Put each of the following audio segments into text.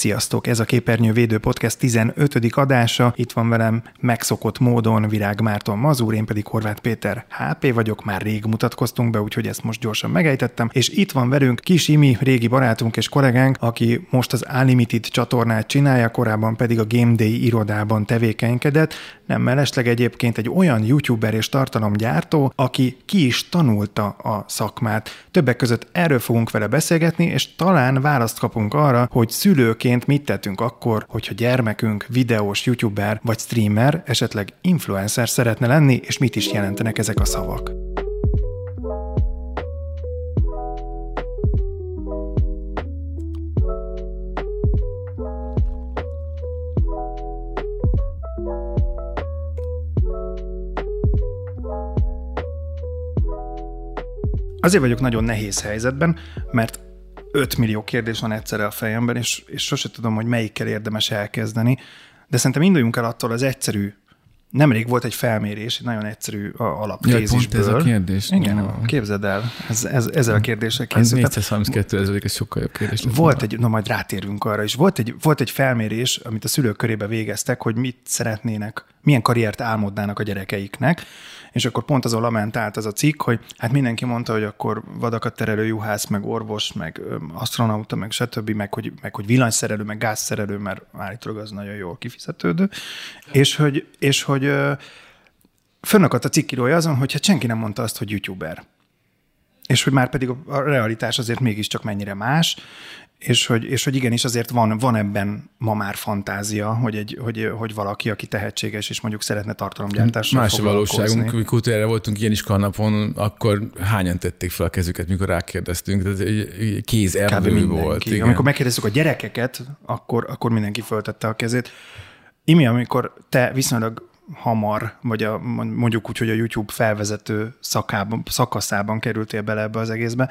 Sziasztok! Ez a Képernyő Védő Podcast 15. adása. Itt van velem megszokott módon Virág Márton Mazúr, én pedig Horváth Péter HP vagyok, már rég mutatkoztunk be, úgyhogy ezt most gyorsan megejtettem. És itt van velünk Kis Imi, régi barátunk és kollégánk, aki most az Unlimited csatornát csinálja, korábban pedig a Game Day irodában tevékenykedett. Nem mellesleg egyébként egy olyan youtuber és tartalomgyártó, aki ki is tanulta a szakmát. Többek között erről fogunk vele beszélgetni, és talán választ kapunk arra, hogy szülőként mit tettünk akkor, hogyha gyermekünk videós youtuber vagy streamer, esetleg influencer szeretne lenni, és mit is jelentenek ezek a szavak. Azért vagyok nagyon nehéz helyzetben, mert 5 millió kérdés van egyszerre a fejemben, és, és sose tudom, hogy melyikkel érdemes elkezdeni, de szerintem induljunk el attól az egyszerű Nemrég volt egy felmérés, egy nagyon egyszerű alaptézisből. Ja, pont ez a kérdés. Igen, no. képzeld el, ez, ez, ezzel a kérdéssel készült. Ez 432 ezer, ez sokkal jobb kérdés. Volt egy, na majd rátérünk arra is, volt egy, volt egy felmérés, amit a szülők körébe végeztek, hogy mit szeretnének, milyen karriert álmodnának a gyerekeiknek, és akkor pont azon lamentált az a cikk, hogy hát mindenki mondta, hogy akkor vadakat terelő juhász, meg orvos, meg astronauta, meg stb., meg hogy, meg hogy villanyszerelő, meg gázszerelő, mert állítólag az nagyon jól kifizetődő, és hogy, és hogy fönnakadt a cikkírója azon, hogy hát senki nem mondta azt, hogy youtuber. És hogy már pedig a realitás azért mégiscsak mennyire más, és hogy, és hogy igenis azért van, van ebben ma már fantázia, hogy, egy, hogy, hogy valaki, aki tehetséges, és mondjuk szeretne tartalomgyártással Más a valóságunk, amikor erre voltunk ilyen iskolnapon, akkor hányan tették fel a kezüket, mikor rákérdeztünk, tehát kéz elvő volt. Igen. Amikor megkérdeztük a gyerekeket, akkor, akkor mindenki föltette a kezét. Imi, amikor te viszonylag hamar, vagy a, mondjuk úgy, hogy a YouTube felvezető szakában, szakaszában kerültél bele ebbe az egészbe,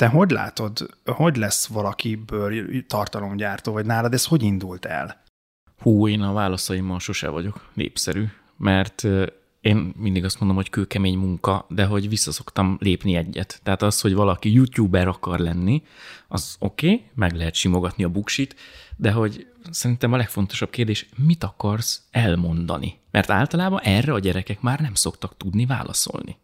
te hogy látod, hogy lesz valakiből tartalomgyártó, vagy nálad ez hogy indult el? Hú, én a válaszaimmal sose vagyok népszerű, mert én mindig azt mondom, hogy kőkemény munka, de hogy visszaszoktam lépni egyet. Tehát az, hogy valaki youtuber akar lenni, az oké, okay, meg lehet simogatni a buksit, de hogy szerintem a legfontosabb kérdés, mit akarsz elmondani? Mert általában erre a gyerekek már nem szoktak tudni válaszolni.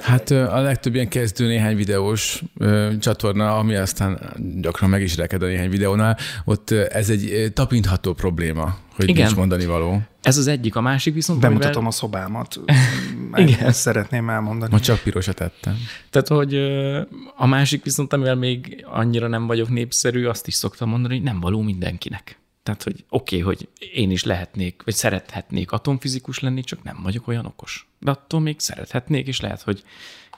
Hát a legtöbb ilyen kezdő néhány videós ö, csatorna, ami aztán gyakran meg is reked a néhány videónál, ott ez egy tapintható probléma, hogy Igen. nincs mondani való. Ez az egyik, a másik viszont... Bemutatom amivel... a szobámat. Igen. Ezt szeretném elmondani. Ma csak pirosat tettem. Tehát, hogy a másik viszont, amivel még annyira nem vagyok népszerű, azt is szoktam mondani, hogy nem való mindenkinek. Tehát, hogy oké, okay, hogy én is lehetnék, vagy szerethetnék atomfizikus lenni, csak nem vagyok olyan okos. De attól még szerethetnék, és lehet, hogy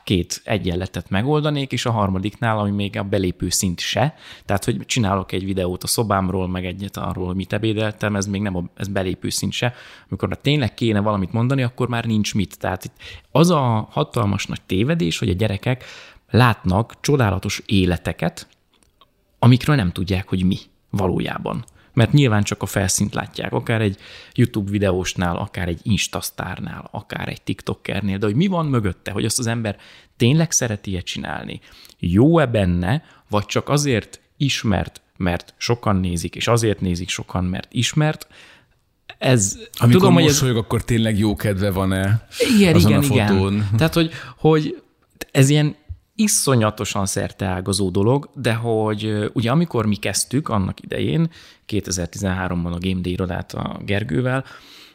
két egyenletet megoldanék, és a harmadiknál, ami még a belépő szint se, tehát, hogy csinálok egy videót a szobámról, meg egyet arról, mit ebédeltem, ez még nem a, ez belépő szint se. Amikor tényleg kéne valamit mondani, akkor már nincs mit. Tehát itt az a hatalmas nagy tévedés, hogy a gyerekek látnak csodálatos életeket, amikről nem tudják, hogy mi valójában mert nyilván csak a felszínt látják, akár egy YouTube videósnál, akár egy Instasztárnál, akár egy TikTokernél, de hogy mi van mögötte, hogy azt az ember tényleg szereti-e csinálni, jó-e benne, vagy csak azért ismert, mert sokan nézik, és azért nézik sokan, mert ismert, ez, Amikor tudom, mosolyog, ez... akkor tényleg jó kedve van-e igen, azon igen, a fotón? Igen. Tehát, hogy, hogy ez ilyen iszonyatosan szerteágazó dolog, de hogy ugye amikor mi kezdtük annak idején, 2013-ban a Game Day irodát a Gergővel,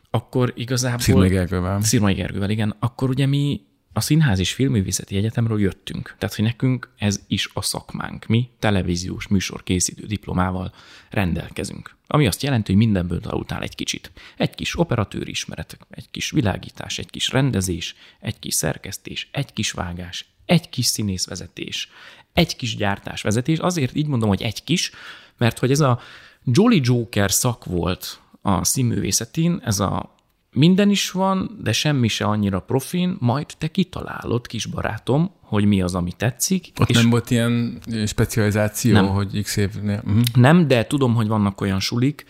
akkor igazából... Szirmai Gergővel. Szirmai Gergővel, igen. Akkor ugye mi a Színház és Filművészeti Egyetemről jöttünk. Tehát, hogy nekünk ez is a szakmánk. Mi televíziós műsorkészítő diplomával rendelkezünk. Ami azt jelenti, hogy mindenből tanultál egy kicsit. Egy kis operatőr ismeretek, egy kis világítás, egy kis rendezés, egy kis szerkesztés, egy kis vágás, egy kis színészvezetés, egy kis gyártásvezetés. Azért így mondom, hogy egy kis, mert hogy ez a Jolly Joker szak volt a színművészetén, ez a minden is van, de semmi se annyira profin, majd te kitalálod, kis barátom, hogy mi az, ami tetszik. Ott és nem volt ilyen specializáció, nem. hogy x évnél? Uh-huh. Nem, de tudom, hogy vannak olyan sulik,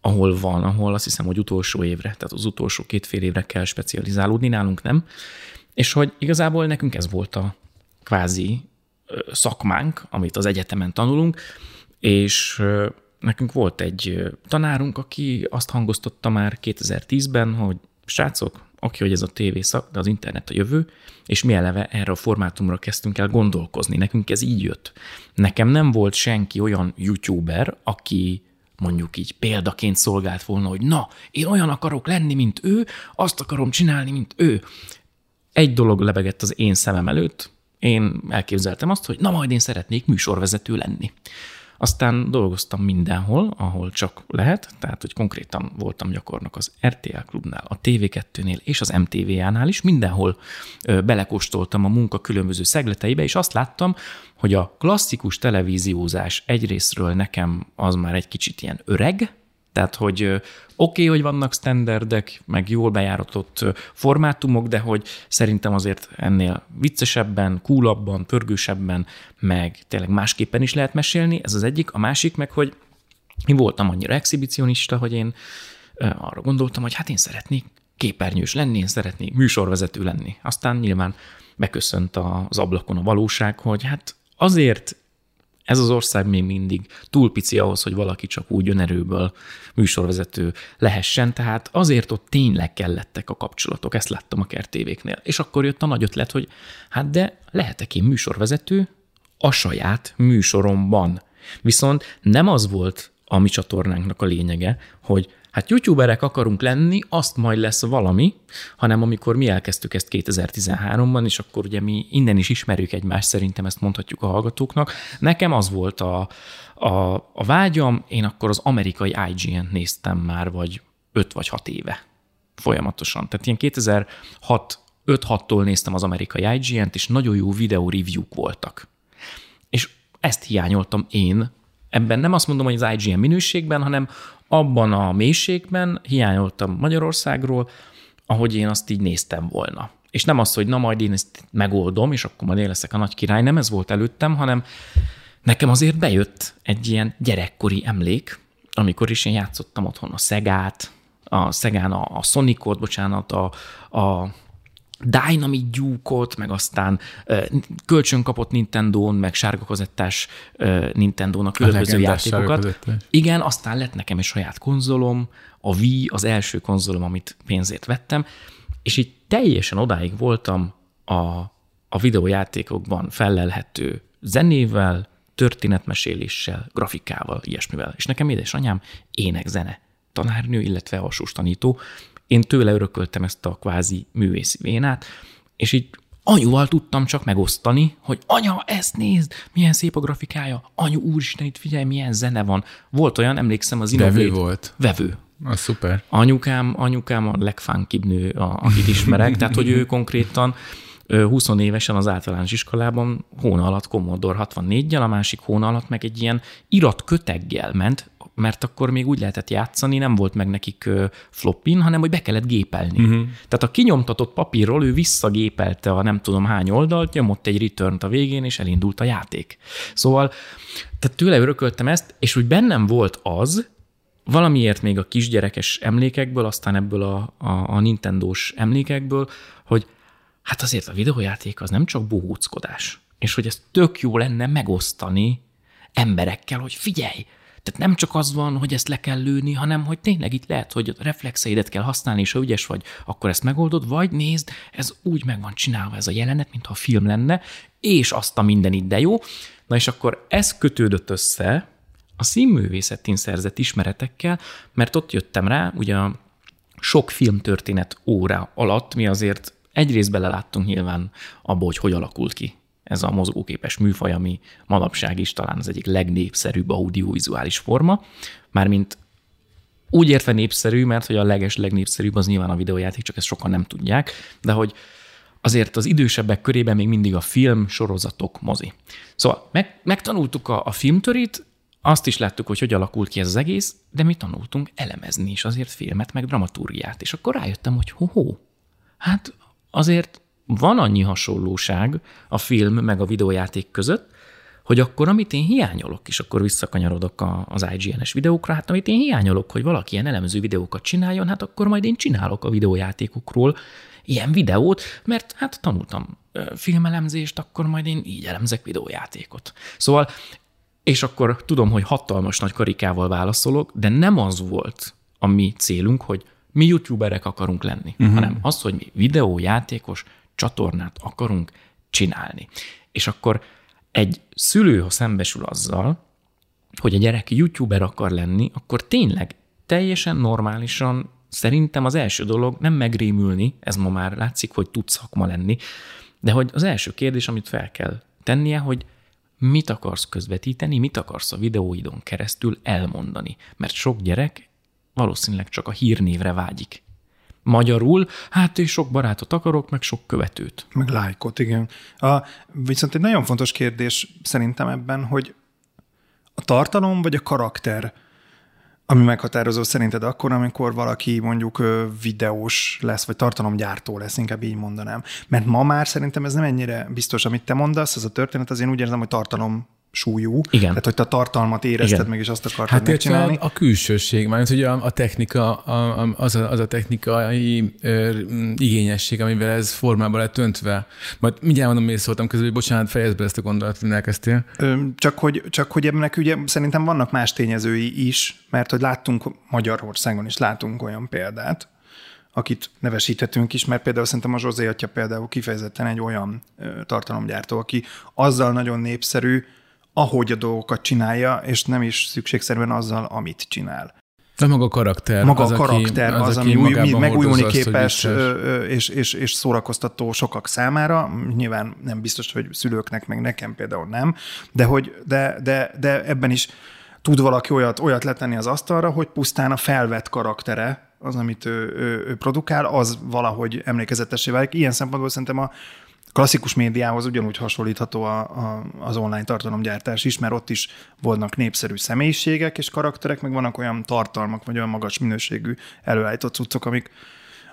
ahol van, ahol azt hiszem, hogy utolsó évre, tehát az utolsó két fél évre kell specializálódni, nálunk nem. És hogy igazából nekünk ez volt a kvázi szakmánk, amit az egyetemen tanulunk, és nekünk volt egy tanárunk, aki azt hangoztatta már 2010-ben, hogy srácok, oké, hogy ez a tévészak, de az internet a jövő, és mi eleve erre a formátumra kezdtünk el gondolkozni. Nekünk ez így jött. Nekem nem volt senki olyan youtuber, aki mondjuk így példaként szolgált volna, hogy na, én olyan akarok lenni, mint ő, azt akarom csinálni, mint ő. Egy dolog lebegett az én szemem előtt, én elképzeltem azt, hogy na majd én szeretnék műsorvezető lenni. Aztán dolgoztam mindenhol, ahol csak lehet, tehát hogy konkrétan voltam gyakornok az RTL klubnál, a TV2-nél és az MTV-nál is, mindenhol belekóstoltam a munka különböző szegleteibe, és azt láttam, hogy a klasszikus televíziózás egyrésztről nekem az már egy kicsit ilyen öreg, tehát, hogy oké, okay, hogy vannak standardek, meg jól bejáratott formátumok, de hogy szerintem azért ennél viccesebben, coolabban, pörgősebben, meg tényleg másképpen is lehet mesélni. Ez az egyik. A másik meg, hogy én voltam annyira exhibicionista, hogy én arra gondoltam, hogy hát én szeretnék képernyős lenni, én szeretnék műsorvezető lenni. Aztán nyilván beköszönt az ablakon a valóság, hogy hát azért ez az ország még mindig túl pici ahhoz, hogy valaki csak úgy önerőből műsorvezető lehessen, tehát azért ott tényleg kellettek a kapcsolatok, ezt láttam a kertévéknél. És akkor jött a nagy ötlet, hogy hát de lehetek én műsorvezető a saját műsoromban. Viszont nem az volt a mi csatornánknak a lényege, hogy hát youtuberek akarunk lenni, azt majd lesz valami, hanem amikor mi elkezdtük ezt 2013-ban, és akkor ugye mi innen is ismerjük egymást, szerintem ezt mondhatjuk a hallgatóknak. Nekem az volt a, a, a vágyam, én akkor az amerikai IGN-t néztem már, vagy 5 vagy 6 éve folyamatosan. Tehát ilyen 2006 5-6-tól néztem az amerikai IGN-t, és nagyon jó videó review voltak. És ezt hiányoltam én. Ebben nem azt mondom, hogy az IGN minőségben, hanem abban a mélységben hiányoltam Magyarországról, ahogy én azt így néztem volna. És nem az, hogy na majd én ezt megoldom, és akkor majd én leszek a nagy király, nem ez volt előttem, hanem nekem azért bejött egy ilyen gyerekkori emlék, amikor is én játszottam otthon a Szegát, a Szegán a, a Sonicot, bocsánat, a, a Dynamic Duke-ot, meg aztán uh, kölcsön kapott Nintendo-n, meg sárga kazettás uh, Nintendo-nak különböző játékokat. Igen, aztán lett nekem egy saját konzolom, a Wii, az első konzolom, amit pénzért vettem, és így teljesen odáig voltam a, a videójátékokban fellelhető zenével, történetmeséléssel, grafikával, ilyesmivel. És nekem édesanyám ének-zene tanárnő, illetve alsós tanító, én tőle örököltem ezt a kvázi művészi vénát, és így anyuval tudtam csak megosztani, hogy anya, ezt nézd, milyen szép a grafikája, anyu, úristen, itt figyelj, milyen zene van. Volt olyan, emlékszem, az Innoblade. Vevő volt. Vevő. A szuper. Anyukám, anyukám a legfánkibb nő, akit ismerek, tehát hogy ő konkrétan 20 évesen az általános iskolában hóna alatt Commodore 64-jel, a másik hóna alatt meg egy ilyen irat köteggel ment, mert akkor még úgy lehetett játszani, nem volt meg nekik floppin, hanem hogy be kellett gépelni. Uh-huh. Tehát a kinyomtatott papírról ő visszagépelte a nem tudom hány oldalt, nyomott egy return a végén, és elindult a játék. Szóval, tehát tőle örököltem ezt, és úgy bennem volt az, valamiért még a kisgyerekes emlékekből, aztán ebből a, a, a Nintendo-s emlékekből, hogy hát azért a videójáték az nem csak bohóckodás, és hogy ez tök jó lenne megosztani emberekkel, hogy figyelj, tehát nem csak az van, hogy ezt le kell lőni, hanem hogy tényleg itt lehet, hogy a reflexeidet kell használni, és ha ügyes vagy, akkor ezt megoldod, vagy nézd, ez úgy meg van csinálva ez a jelenet, mintha a film lenne, és azt a minden ide jó. Na és akkor ez kötődött össze a színművészetén szerzett ismeretekkel, mert ott jöttem rá, ugye a sok filmtörténet óra alatt mi azért egyrészt beleláttunk nyilván abba, hogy hogy alakult ki ez a mozgóképes műfaj, ami manapság is talán az egyik legnépszerűbb audiovizuális forma, mármint úgy értve népszerű, mert hogy a leges legnépszerűbb az nyilván a videójáték, csak ezt sokan nem tudják, de hogy azért az idősebbek körében még mindig a film, sorozatok, mozi. Szóval meg, megtanultuk a, a filmtörit, azt is láttuk, hogy hogy alakult ki ez az egész, de mi tanultunk elemezni is azért filmet, meg dramaturgiát. És akkor rájöttem, hogy ho-ho, hát azért van annyi hasonlóság a film meg a videójáték között, hogy akkor, amit én hiányolok, és akkor visszakanyarodok az IGN-es videókra, hát amit én hiányolok, hogy valaki ilyen elemző videókat csináljon, hát akkor majd én csinálok a videójátékokról ilyen videót, mert hát tanultam filmelemzést, akkor majd én így elemzek videójátékot. Szóval és akkor tudom, hogy hatalmas nagy karikával válaszolok, de nem az volt a mi célunk, hogy mi youtuberek akarunk lenni, uh-huh. hanem az, hogy mi videójátékos csatornát akarunk csinálni. És akkor egy szülő, ha szembesül azzal, hogy a gyerek youtuber akar lenni, akkor tényleg teljesen normálisan szerintem az első dolog nem megrémülni, ez ma már látszik, hogy tud szakma lenni, de hogy az első kérdés, amit fel kell tennie, hogy mit akarsz közvetíteni, mit akarsz a videóidon keresztül elmondani. Mert sok gyerek valószínűleg csak a hírnévre vágyik. Magyarul, hát és sok barátot akarok, meg sok követőt. Meg lájkot, igen. A, viszont egy nagyon fontos kérdés szerintem ebben, hogy a tartalom vagy a karakter ami meghatározó szerinted akkor, amikor valaki mondjuk videós lesz, vagy tartalomgyártó lesz, inkább így mondanám. Mert ma már szerintem ez nem ennyire biztos, amit te mondasz, ez a történet, az én úgy érzem, hogy tartalom súlyú. Igen. Tehát, hogy te a tartalmat érezted Igen. meg, és azt akartad hát megcsinálni. A, a külsőség, mert hogy a, a technika, a, a, az, a, az a technikai ö, igényesség, amivel ez formában lett öntve. Majd mindjárt mondom, miért szóltam közül, hogy bocsánat, fejezd be ezt a gondolatot, hogy elkezdtél. Ö, csak, hogy, csak hogy ebben ugye szerintem vannak más tényezői is, mert hogy láttunk Magyarországon is látunk olyan példát, akit nevesíthetünk is, mert például szerintem a Zsozé atya például kifejezetten egy olyan tartalomgyártó, aki azzal nagyon népszerű, ahogy a dolgokat csinálja, és nem is szükségszerűen azzal, amit csinál. De maga a karakter. Maga az, a karakter aki, az, az, ami új, megújulni képes és, és, és szórakoztató sokak számára. Nyilván nem biztos, hogy szülőknek, meg nekem például nem, de, hogy, de, de, de ebben is tud valaki olyat, olyat letenni az asztalra, hogy pusztán a felvett karaktere, az, amit ő, ő, ő produkál, az valahogy emlékezetesé válik. Ilyen szempontból szerintem a, klasszikus médiához ugyanúgy hasonlítható a, a, az online tartalomgyártás is, mert ott is vannak népszerű személyiségek és karakterek, meg vannak olyan tartalmak, vagy olyan magas minőségű előállított cuccok, amik,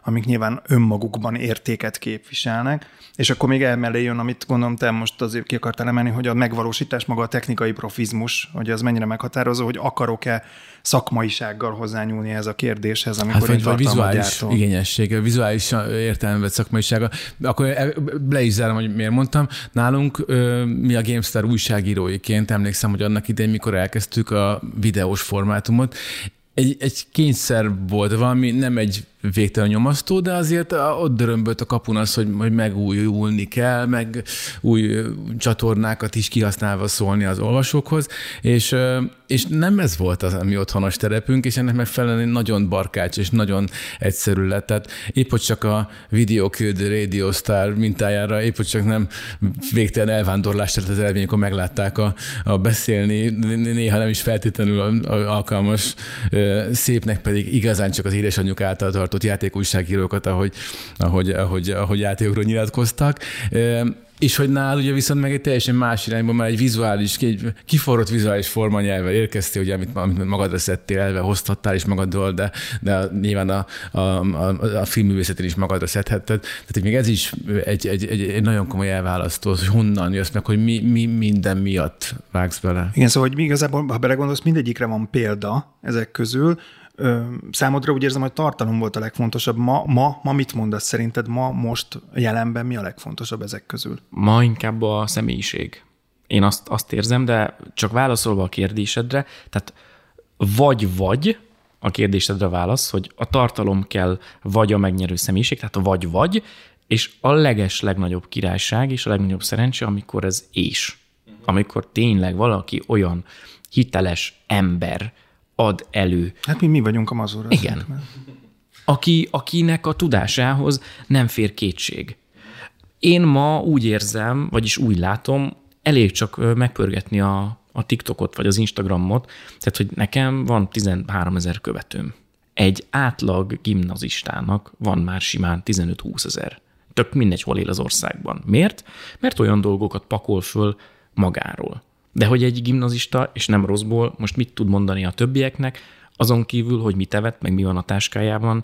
amik nyilván önmagukban értéket képviselnek, és akkor még elmellé jön, amit gondolom te most azért ki akartál emelni, hogy a megvalósítás maga a technikai profizmus, hogy az mennyire meghatározó, hogy akarok-e szakmaisággal hozzányúlni ez a kérdéshez, amikor hát, vagy, vagy vizuális igényessége, vizuális értelemben szakmaisága. Akkor e, le is zárom, hogy miért mondtam. Nálunk mi a GameStar újságíróiként emlékszem, hogy annak idején, mikor elkezdtük a videós formátumot, egy, egy kényszer volt valami, nem egy végtelen nyomasztó, de azért ott dörömbölt a kapun az, hogy, hogy megújulni kell, meg új csatornákat is kihasználva szólni az olvasókhoz, és, és nem ez volt az, ami otthonos terepünk, és ennek megfelelően nagyon barkács és nagyon egyszerű lett. Tehát épp hogy csak a Video Kill Radio Star mintájára, épp hogy csak nem végtelen elvándorlás tehát az elvény, amikor meglátták a, a beszélni, néha nem is feltétlenül alkalmas, szépnek pedig igazán csak az édesanyjuk által tartott játékújságírókat, ahogy, ahogy, ahogy, ahogy játékokról nyilatkoztak. És hogy nál ugye viszont meg egy teljesen más irányban már egy vizuális, egy kiforrott vizuális formanyelvvel érkeztél, ugye, amit, amit magadra szedtél, elve hoztattál is magaddal, de, de nyilván a, a, a, a filmművészetén is magadra szedhetted. Tehát még ez is egy, egy, egy, egy nagyon komoly elválasztó, hogy honnan jössz meg, hogy mi, mi minden miatt vágsz bele. Igen, szóval hogy igazából, ha belegondolsz, mindegyikre van példa ezek közül, számodra úgy érzem, hogy tartalom volt a legfontosabb. Ma, ma, ma mit mondasz szerinted? Ma, most, jelenben mi a legfontosabb ezek közül? Ma inkább a személyiség. Én azt, azt érzem, de csak válaszolva a kérdésedre, tehát vagy-vagy, a kérdésedre válasz, hogy a tartalom kell vagy a megnyerő személyiség, tehát a vagy-vagy, és a leges legnagyobb királyság és a legnagyobb szerencse, amikor ez és. Amikor tényleg valaki olyan hiteles ember, ad elő. Hát mi, mi vagyunk a mazur. Igen. Aki, akinek a tudásához nem fér kétség. Én ma úgy érzem, vagyis úgy látom, elég csak megpörgetni a, a TikTokot vagy az Instagramot, tehát hogy nekem van 13 ezer követőm. Egy átlag gimnazistának van már simán 15-20 ezer. Tök mindegy, hol él az országban. Miért? Mert olyan dolgokat pakol föl magáról. De hogy egy gimnazista, és nem rosszból, most mit tud mondani a többieknek, azon kívül, hogy mit evett, meg mi van a táskájában,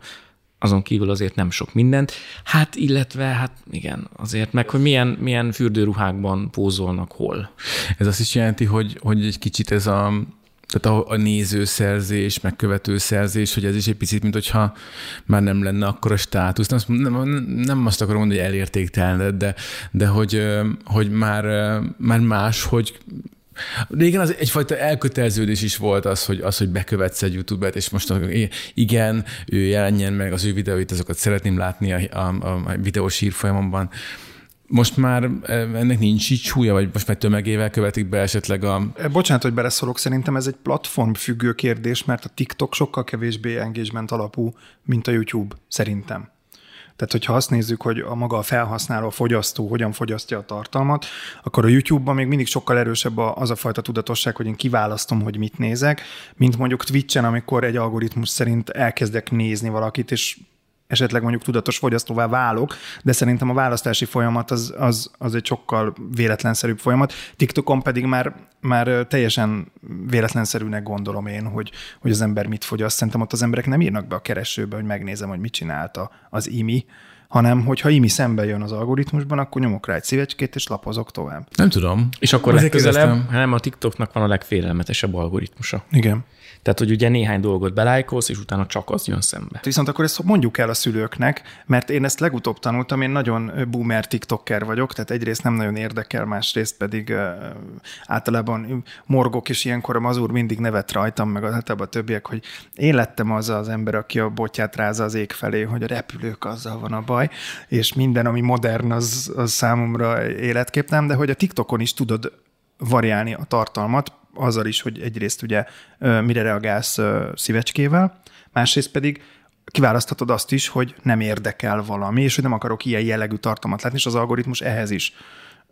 azon kívül azért nem sok mindent. Hát illetve, hát igen, azért meg, hogy milyen, milyen fürdőruhákban pózolnak hol. Ez azt is jelenti, hogy, hogy egy kicsit ez a, tehát a, a nézőszerzés, meg követőszerzés, hogy ez is egy picit, mint hogyha már nem lenne akkor a státusz. Nem, nem, nem azt akarom mondani, hogy elértéktelen, de, de hogy, hogy már, már más, hogy Régen az egyfajta elköteleződés is volt az, hogy, az, hogy bekövetsz egy youtuber és most igen, ő jelenjen meg az ő videóit, azokat szeretném látni a, a, a videós hírfolyamomban. Most már ennek nincs így súlya, vagy most már tömegével követik be esetleg a... Bocsánat, hogy beleszólok, szerintem ez egy platform függő kérdés, mert a TikTok sokkal kevésbé engagement alapú, mint a YouTube, szerintem. Tehát, hogyha azt nézzük, hogy a maga a felhasználó, a fogyasztó hogyan fogyasztja a tartalmat, akkor a YouTube-ban még mindig sokkal erősebb az a fajta tudatosság, hogy én kiválasztom, hogy mit nézek, mint mondjuk Twitch-en, amikor egy algoritmus szerint elkezdek nézni valakit, és esetleg mondjuk tudatos fogyasztóvá válok, de szerintem a választási folyamat az, az, az egy sokkal véletlenszerűbb folyamat. TikTokon pedig már, már teljesen véletlenszerűnek gondolom én, hogy, hogy az ember mit fogyaszt. Szerintem ott az emberek nem írnak be a keresőbe, hogy megnézem, hogy mit csinálta az IMI, hanem hogyha IMI szembe jön az algoritmusban, akkor nyomok rá egy szívecskét, és lapozok tovább. Nem tudom. És akkor legközelebb, nem a TikToknak van a legfélelmetesebb algoritmusa. Igen. Tehát, hogy ugye néhány dolgot belájkolsz, és utána csak az jön szembe. Viszont akkor ezt mondjuk el a szülőknek, mert én ezt legutóbb tanultam, én nagyon boomer tiktoker vagyok, tehát egyrészt nem nagyon érdekel, másrészt pedig általában morgok, és ilyenkor a mazur mindig nevet rajtam, meg általában a többiek, hogy én lettem az az ember, aki a botját rázza az ég felé, hogy a repülők azzal van a baj, és minden, ami modern, az, az számomra életképtem, de hogy a TikTokon is tudod variálni a tartalmat, azzal is, hogy egyrészt ugye mire reagálsz szívecskével, másrészt pedig kiválaszthatod azt is, hogy nem érdekel valami, és hogy nem akarok ilyen jellegű tartalmat látni, és az algoritmus ehhez is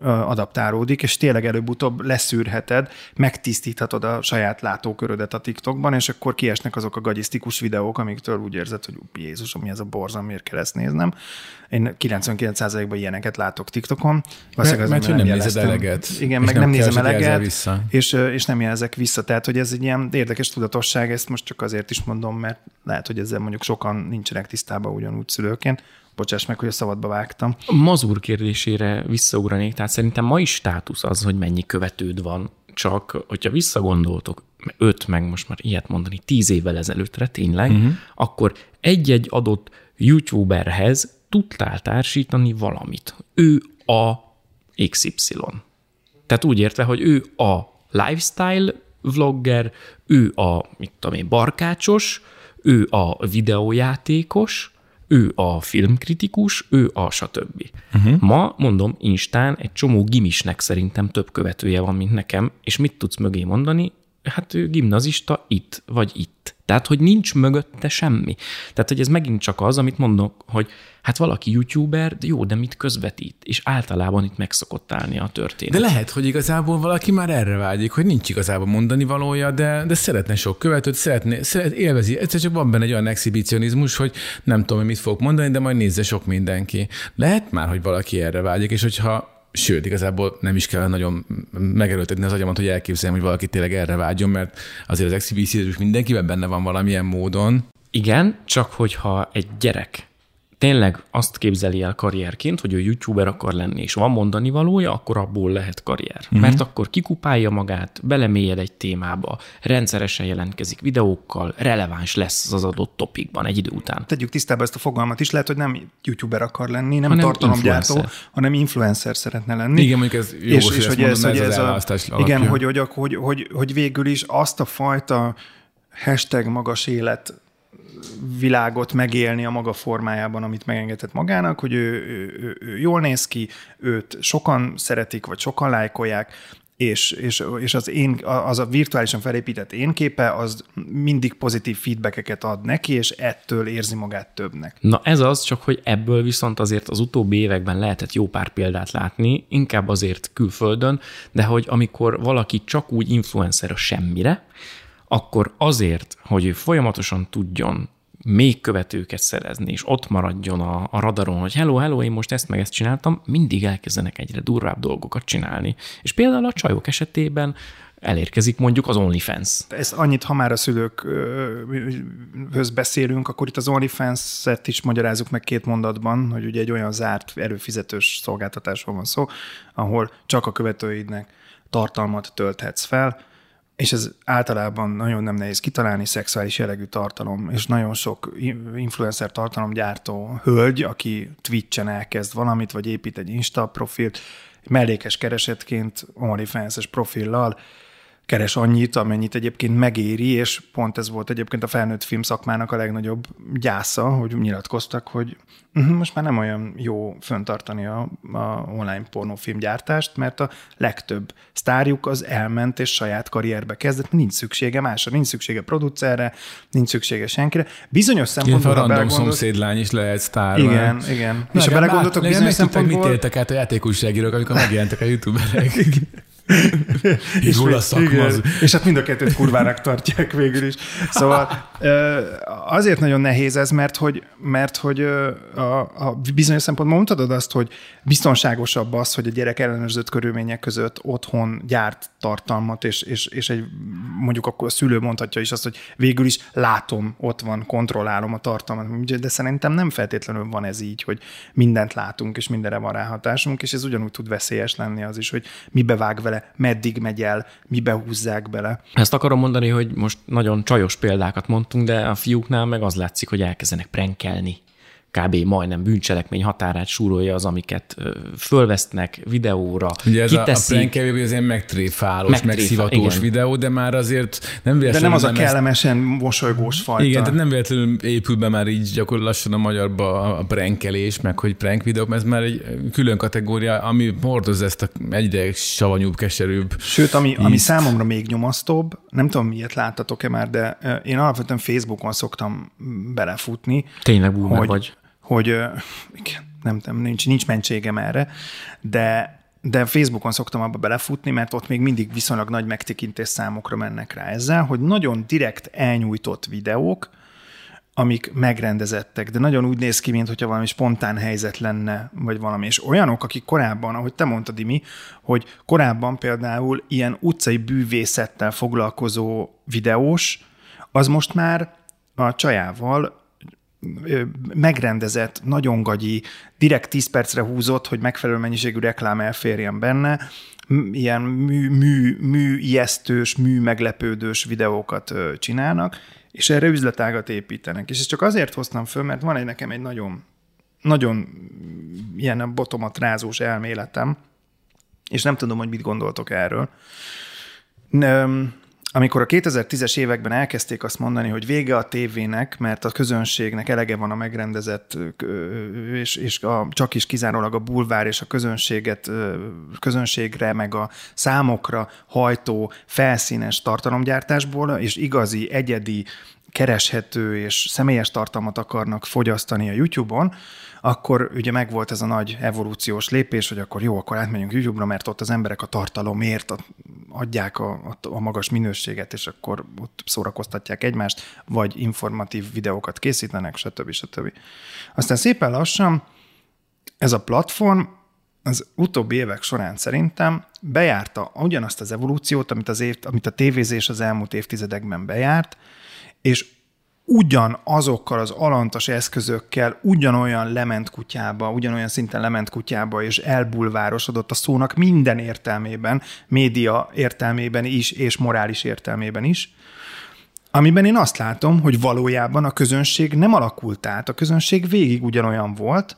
adaptálódik, és tényleg előbb-utóbb leszűrheted, megtisztíthatod a saját látókörödet a TikTokban, és akkor kiesnek azok a gagyisztikus videók, amiktől úgy érzed, hogy Jézus, mi ez a borzalom, miért kell ezt néznem. Én 99%-ban ilyeneket látok TikTokon. Mert, mert, mert hogy nem nézed eleget. Igen, meg nem, nem nézem eleget, vissza. És, és nem jelzek vissza. Tehát, hogy ez egy ilyen érdekes tudatosság, ezt most csak azért is mondom, mert lehet, hogy ezzel mondjuk sokan nincsenek tisztában ugyanúgy szülőként, Bocsáss meg, hogy a szabadba vágtam. A mazur kérdésére visszaugranék, tehát szerintem ma is státusz az, hogy mennyi követőd van, csak hogyha visszagondoltok, öt, meg most már ilyet mondani, tíz évvel ezelőttre tényleg, uh-huh. akkor egy-egy adott youtuberhez tudtál társítani valamit. Ő a XY. Tehát úgy értve, hogy ő a lifestyle vlogger, ő a, mit tudom én, barkácsos, ő a videójátékos, ő a filmkritikus, ő a stb. Uh-huh. Ma, mondom, Instán egy csomó gimisnek szerintem több követője van, mint nekem, és mit tudsz mögé mondani? Hát ő gimnazista itt, vagy itt. Tehát, hogy nincs mögötte semmi. Tehát, hogy ez megint csak az, amit mondok, hogy hát valaki youtuber, de jó, de mit közvetít? És általában itt meg állni a történet. De lehet, hogy igazából valaki már erre vágyik, hogy nincs igazából mondani valója, de, de szeretne sok követőt, szeretne, szeret, élvezi. Egyszer csak van benne egy olyan exhibicionizmus, hogy nem tudom, hogy mit fogok mondani, de majd nézze sok mindenki. Lehet már, hogy valaki erre vágyik, és hogyha Sőt, igazából nem is kell nagyon megerőltetni az agyamat, hogy elképzeljem, hogy valaki tényleg erre vágyjon, mert azért az exhibicionizmus mindenkiben benne van valamilyen módon. Igen, csak hogyha egy gyerek tényleg azt képzeli el karrierként, hogy ő youtuber akar lenni, és van mondani valója, akkor abból lehet karrier. Uh-huh. Mert akkor kikupálja magát, belemélyed egy témába, rendszeresen jelentkezik videókkal, releváns lesz az adott topikban egy idő után. Tegyük tisztába ezt a fogalmat is, lehet, hogy nem youtuber akar lenni, nem hanem tartalomgyártó, influencer. hanem influencer szeretne lenni. Igen, mondjuk ez jogos, és, és hogy ez, hogy ez, ez a, Igen, hogy, hogy, hogy, hogy, hogy végül is azt a fajta hashtag magas élet világot megélni a maga formájában, amit megengedett magának, hogy ő, ő, ő, ő jól néz ki, őt sokan szeretik, vagy sokan lájkolják, és, és, és az, én, az a virtuálisan felépített én képe, az mindig pozitív feedbackeket ad neki, és ettől érzi magát többnek. Na ez az, csak hogy ebből viszont azért az utóbbi években lehetett jó pár példát látni, inkább azért külföldön, de hogy amikor valaki csak úgy influencer a semmire, akkor azért, hogy folyamatosan tudjon még követőket szerezni, és ott maradjon a, a radaron, hogy hello, hello, én most ezt meg ezt csináltam, mindig elkezdenek egyre durvább dolgokat csinálni. És például a csajok esetében elérkezik mondjuk az OnlyFans. Ez annyit, ha már a szülőkhöz beszélünk, akkor itt az OnlyFans-et is magyarázzuk meg két mondatban, hogy ugye egy olyan zárt, erőfizetős szolgáltatásról van szó, ahol csak a követőidnek tartalmat tölthetsz fel, és ez általában nagyon nem nehéz kitalálni, szexuális jellegű tartalom, és nagyon sok influencer tartalomgyártó hölgy, aki Twitch-en elkezd valamit, vagy épít egy Insta profilt, mellékes keresetként OnlyFans-es profillal keres annyit, amennyit egyébként megéri, és pont ez volt egyébként a felnőtt film szakmának a legnagyobb gyásza, hogy nyilatkoztak, hogy uh, most már nem olyan jó föntartani a, a online pornófilmgyártást, mert a legtöbb sztárjuk az elment és saját karrierbe kezdett, nincs szüksége másra, nincs szüksége producerre, nincs szüksége senkire. Bizonyos szempontból... a random szomszédlány is lehet sztár. Igen, igen. Na, és ha belegondoltok bizonyos szempontból... Mit éltek át a játékújságírók, amikor megjelentek a youtuberek? és, a igen, és hát mind a kettőt kurvának tartják végül is. Szóval azért nagyon nehéz ez, mert hogy, mert hogy a, a bizonyos szempontból mondhatod azt, hogy biztonságosabb az, hogy a gyerek ellenőrzött körülmények között otthon gyárt tartalmat, és, és, és egy, mondjuk akkor a szülő mondhatja is azt, hogy végül is látom, ott van, kontrollálom a tartalmat, de szerintem nem feltétlenül van ez így, hogy mindent látunk, és mindenre van ráhatásunk, és ez ugyanúgy tud veszélyes lenni az is, hogy mibe vág vele, meddig megy el, mibe húzzák bele. Ezt akarom mondani, hogy most nagyon csajos példákat mondtunk, de a fiúknál meg az látszik, hogy elkezdenek prenkelni kb. majdnem bűncselekmény határát súrolja az, amiket fölvesznek videóra. Ugye ez kiteszik, a, a prank az ilyen megtréfálós, megtréfa, megszivatós igen. videó, de már azért nem véletlenül... De nem az a kellemesen ezt... mosolygós fajta. Igen, tehát nem véletlenül épül be már így gyakorlatilag lassan a magyarba a prankelés, meg hogy prank videók, mert ez már egy külön kategória, ami hordoz ezt a egyre savanyúbb, keserűbb. Sőt, ami, ami számomra még nyomasztóbb, nem tudom, miért láttatok-e már, de én alapvetően Facebookon szoktam belefutni. Tényleg boomer vagy hogy nem, nem nincs, nincs mentségem erre, de, de Facebookon szoktam abba belefutni, mert ott még mindig viszonylag nagy megtekintés számokra mennek rá ezzel, hogy nagyon direkt elnyújtott videók, amik megrendezettek, de nagyon úgy néz ki, mintha valami spontán helyzet lenne, vagy valami. És olyanok, akik korábban, ahogy te mondtad, Imi, hogy korábban például ilyen utcai bűvészettel foglalkozó videós, az most már a csajával megrendezett, nagyon gagyi, direkt 10 percre húzott, hogy megfelelő mennyiségű reklám elférjen benne, ilyen mű, mű, mű ijesztős, mű meglepődős videókat csinálnak, és erre üzletágat építenek. És ezt csak azért hoztam föl, mert van egy nekem egy nagyon, nagyon ilyen botomat rázós elméletem, és nem tudom, hogy mit gondoltok erről amikor a 2010-es években elkezdték azt mondani, hogy vége a tévének, mert a közönségnek elege van a megrendezett, és, és a, csak is kizárólag a bulvár és a közönséget, közönségre, meg a számokra hajtó felszínes tartalomgyártásból, és igazi, egyedi, kereshető és személyes tartalmat akarnak fogyasztani a YouTube-on, akkor ugye megvolt ez a nagy evolúciós lépés, hogy akkor jó, akkor átmegyünk YouTube-ra, mert ott az emberek a tartalomért adják a, a, a magas minőséget, és akkor ott szórakoztatják egymást, vagy informatív videókat készítenek, stb. stb. Aztán szépen lassan ez a platform az utóbbi évek során szerintem bejárta ugyanazt az evolúciót, amit, az év, amit a tévézés az elmúlt évtizedekben bejárt, és ugyan azokkal az alantas eszközökkel ugyanolyan lement kutyába, ugyanolyan szinten lement kutyába, és elbulvárosodott a szónak minden értelmében, média értelmében is, és morális értelmében is, amiben én azt látom, hogy valójában a közönség nem alakult át, a közönség végig ugyanolyan volt,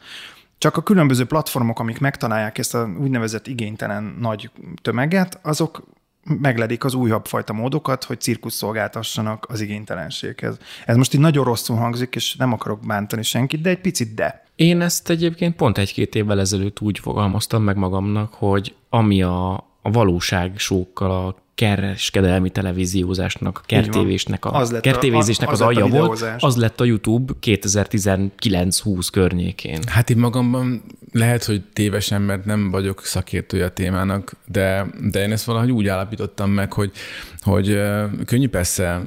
csak a különböző platformok, amik megtalálják ezt a úgynevezett igénytelen nagy tömeget, azok megledik az újabb fajta módokat, hogy cirkusz szolgáltassanak az igénytelenséghez. Ez most így nagyon rosszul hangzik, és nem akarok bántani senkit, de egy picit de. Én ezt egyébként pont egy-két évvel ezelőtt úgy fogalmaztam meg magamnak, hogy ami a, a valóság sókkal, a kereskedelmi televíziózásnak, a kertévésnek, a, az kertévézésnek az, az, az alja volt, az lett a YouTube 2019-20 környékén. Hát én magamban lehet, hogy tévesen, mert nem vagyok szakértője a témának, de, de én ezt valahogy úgy állapítottam meg, hogy, hogy könnyű persze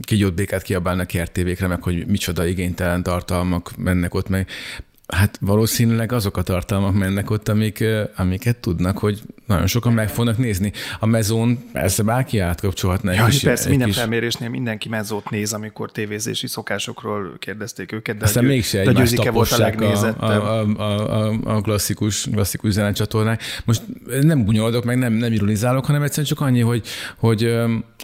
kigyót békát kiabálni a kertévékre, meg hogy micsoda igénytelen tartalmak mennek ott, meg Hát valószínűleg azok a tartalmak mennek ott, amik, amiket tudnak, hogy nagyon sokan meg fognak nézni. A mezón persze bárki átkapcsolhatna. Ja, kis, persze, minden kis... felmérésnél mindenki mezót néz, amikor tévézési szokásokról kérdezték őket, de Aztán győ, mégse de győzike volt a legnézettebb. A, a, a, a, klasszikus, klasszikus zenecsatornák. Most nem bunyoldok, meg nem, nem ironizálok, hanem egyszerűen csak annyi, hogy, hogy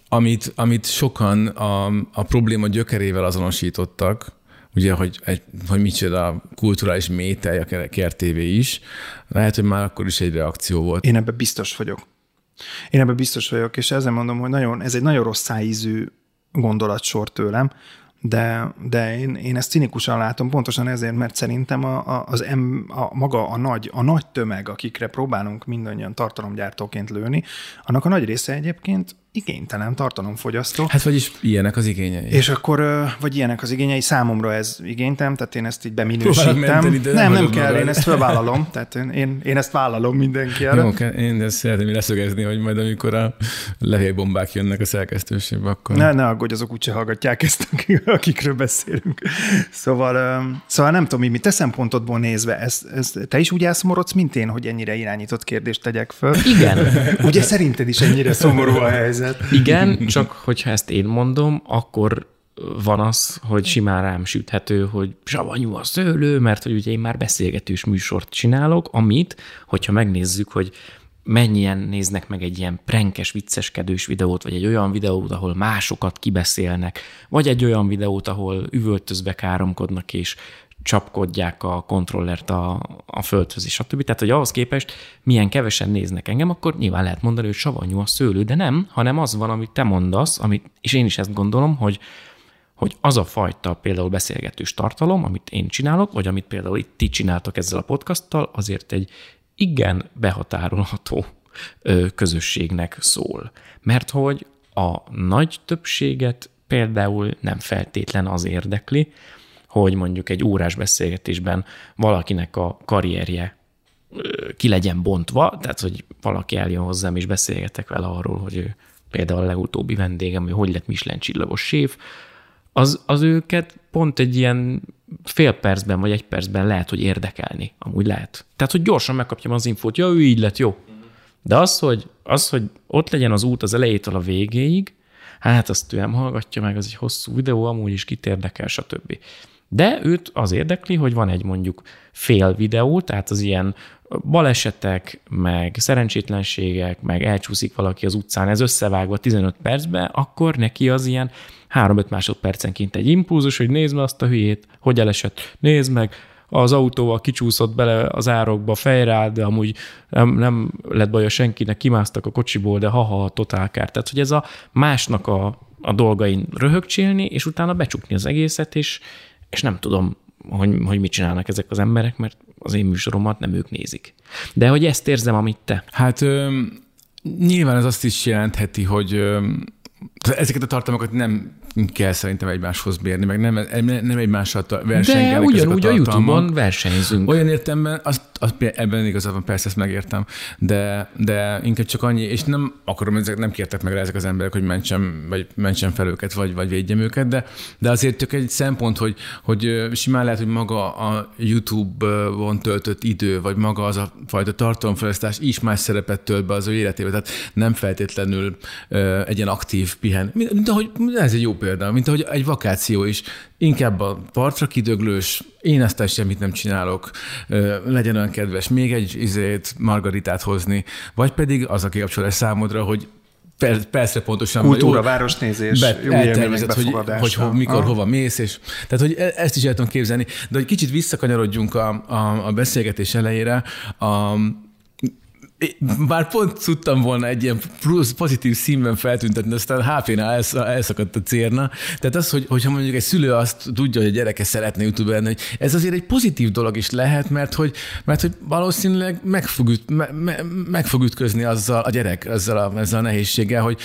amit, amit sokan a, a probléma gyökerével azonosítottak, ugye, hogy, egy, hogy micsoda kulturális mételj a KRTV is, lehet, hogy már akkor is egy reakció volt. Én ebben biztos vagyok. Én ebben biztos vagyok, és ezzel mondom, hogy nagyon, ez egy nagyon rossz szájízű gondolatsor tőlem, de, de én, én ezt cinikusan látom, pontosan ezért, mert szerintem a, a, az em, a, maga a nagy, a nagy tömeg, akikre próbálunk mindannyian tartalomgyártóként lőni, annak a nagy része egyébként igénytelen tartalomfogyasztó. Hát vagyis ilyenek az igényei. És akkor, vagy ilyenek az igényei, számomra ez igénytem, tehát én ezt így beminősítem. Menteni, nem, nem, nem kell, én ezt felvállalom, tehát én, én ezt vállalom mindenki Jó, én ezt szeretném leszögezni, hogy majd amikor a levélbombák jönnek a szerkesztőségbe, akkor... Ne, ne aggódj, azok úgyse hallgatják ezt, akikről beszélünk. Szóval, szóval nem tudom, mi te szempontodból nézve, ez, ez, te is úgy elszomorodsz, mint én, hogy ennyire irányított kérdést tegyek föl? Igen. Ugye szerinted is ennyire szomorú a helyzet? Helyzet. Igen, csak hogyha ezt én mondom, akkor van az, hogy simán rám süthető, hogy savanyú a szőlő, mert hogy ugye én már beszélgetős műsort csinálok, amit, hogyha megnézzük, hogy mennyien néznek meg egy ilyen prenkes, vicceskedős videót, vagy egy olyan videót, ahol másokat kibeszélnek, vagy egy olyan videót, ahol üvöltözve káromkodnak, és csapkodják a kontrollert a, a földhöz, és stb. Tehát, hogy ahhoz képest milyen kevesen néznek engem, akkor nyilván lehet mondani, hogy savanyú a szőlő, de nem, hanem az van, amit te mondasz, amit, és én is ezt gondolom, hogy, hogy az a fajta például beszélgetős tartalom, amit én csinálok, vagy amit például itt ti csináltok ezzel a podcasttal, azért egy igen behatárolható közösségnek szól. Mert hogy a nagy többséget például nem feltétlen az érdekli, hogy mondjuk egy órás beszélgetésben valakinek a karrierje ki legyen bontva, tehát hogy valaki eljön hozzám és beszélgetek vele arról, hogy ő például a legutóbbi vendégem, hogy hogy lett Michelin csillagos séf, az, az őket pont egy ilyen fél percben vagy egy percben lehet, hogy érdekelni. Amúgy lehet. Tehát, hogy gyorsan megkapjam az infót, ja, ő így lett, jó. De az, hogy, az, hogy ott legyen az út az elejétől a végéig, hát azt ő nem hallgatja meg, az egy hosszú videó, amúgy is kit érdekel, stb. De őt az érdekli, hogy van egy mondjuk fél videó, tehát az ilyen balesetek, meg szerencsétlenségek, meg elcsúszik valaki az utcán, ez összevágva 15 percbe, akkor neki az ilyen 3-5 másodpercenként egy impulzus, hogy nézd meg azt a hülyét, hogy elesett, nézd meg, az autóval kicsúszott bele az árokba fejrá, de amúgy nem, nem lett baja senkinek, kimásztak a kocsiból, de haha, totál kár. Tehát, hogy ez a másnak a, a dolgain röhögcsélni, és utána becsukni az egészet, és, és nem tudom, hogy, hogy mit csinálnak ezek az emberek, mert az én műsoromat nem ők nézik. De hogy ezt érzem, amit te. Hát ö, nyilván ez azt is jelentheti, hogy ö, ezeket a tartalmakat nem kell szerintem egymáshoz bérni, meg nem, nem egymással versengenek De ugyanúgy a, a YouTube-on versenyzünk. Olyan értemben, azt, azt, ebben igazán persze ezt megértem, de, de inkább csak annyi, és nem akarom, ezek nem kértek meg rá ezek az emberek, hogy mentsem, vagy mentsem fel őket, vagy, vagy védjem őket, de, de azért csak egy szempont, hogy, hogy simán lehet, hogy maga a YouTube-on töltött idő, vagy maga az a fajta tartalomfelesztás is más szerepet tölt be az ő életébe, tehát nem feltétlenül egy ilyen aktív pihen. Mint ahogy, ez egy jó példa, mint ahogy egy vakáció is. Inkább a partra kidöglős, én ezt semmit nem csinálok, legyen olyan kedves, még egy izét, margaritát hozni, vagy pedig az a kikapcsolás számodra, hogy persze pontosan. Kultúra, városnézés, be, jó eltervezett, hogy, hogy ho, mikor, ah. hova mész, és tehát, hogy e- ezt is el tudom képzelni. De hogy kicsit visszakanyarodjunk a, a, a beszélgetés elejére, a, bár pont tudtam volna egy ilyen plusz, pozitív színben feltüntetni, aztán HP-nál elszakadt a cérna. Tehát az, hogy, hogyha mondjuk egy szülő azt tudja, hogy a gyereke szeretne youtuber hogy ez azért egy pozitív dolog is lehet, mert hogy, mert hogy valószínűleg meg fog, üt, me, me, meg fog ütközni azzal a gyerek, ezzel a, ezzel a nehézséggel, hogy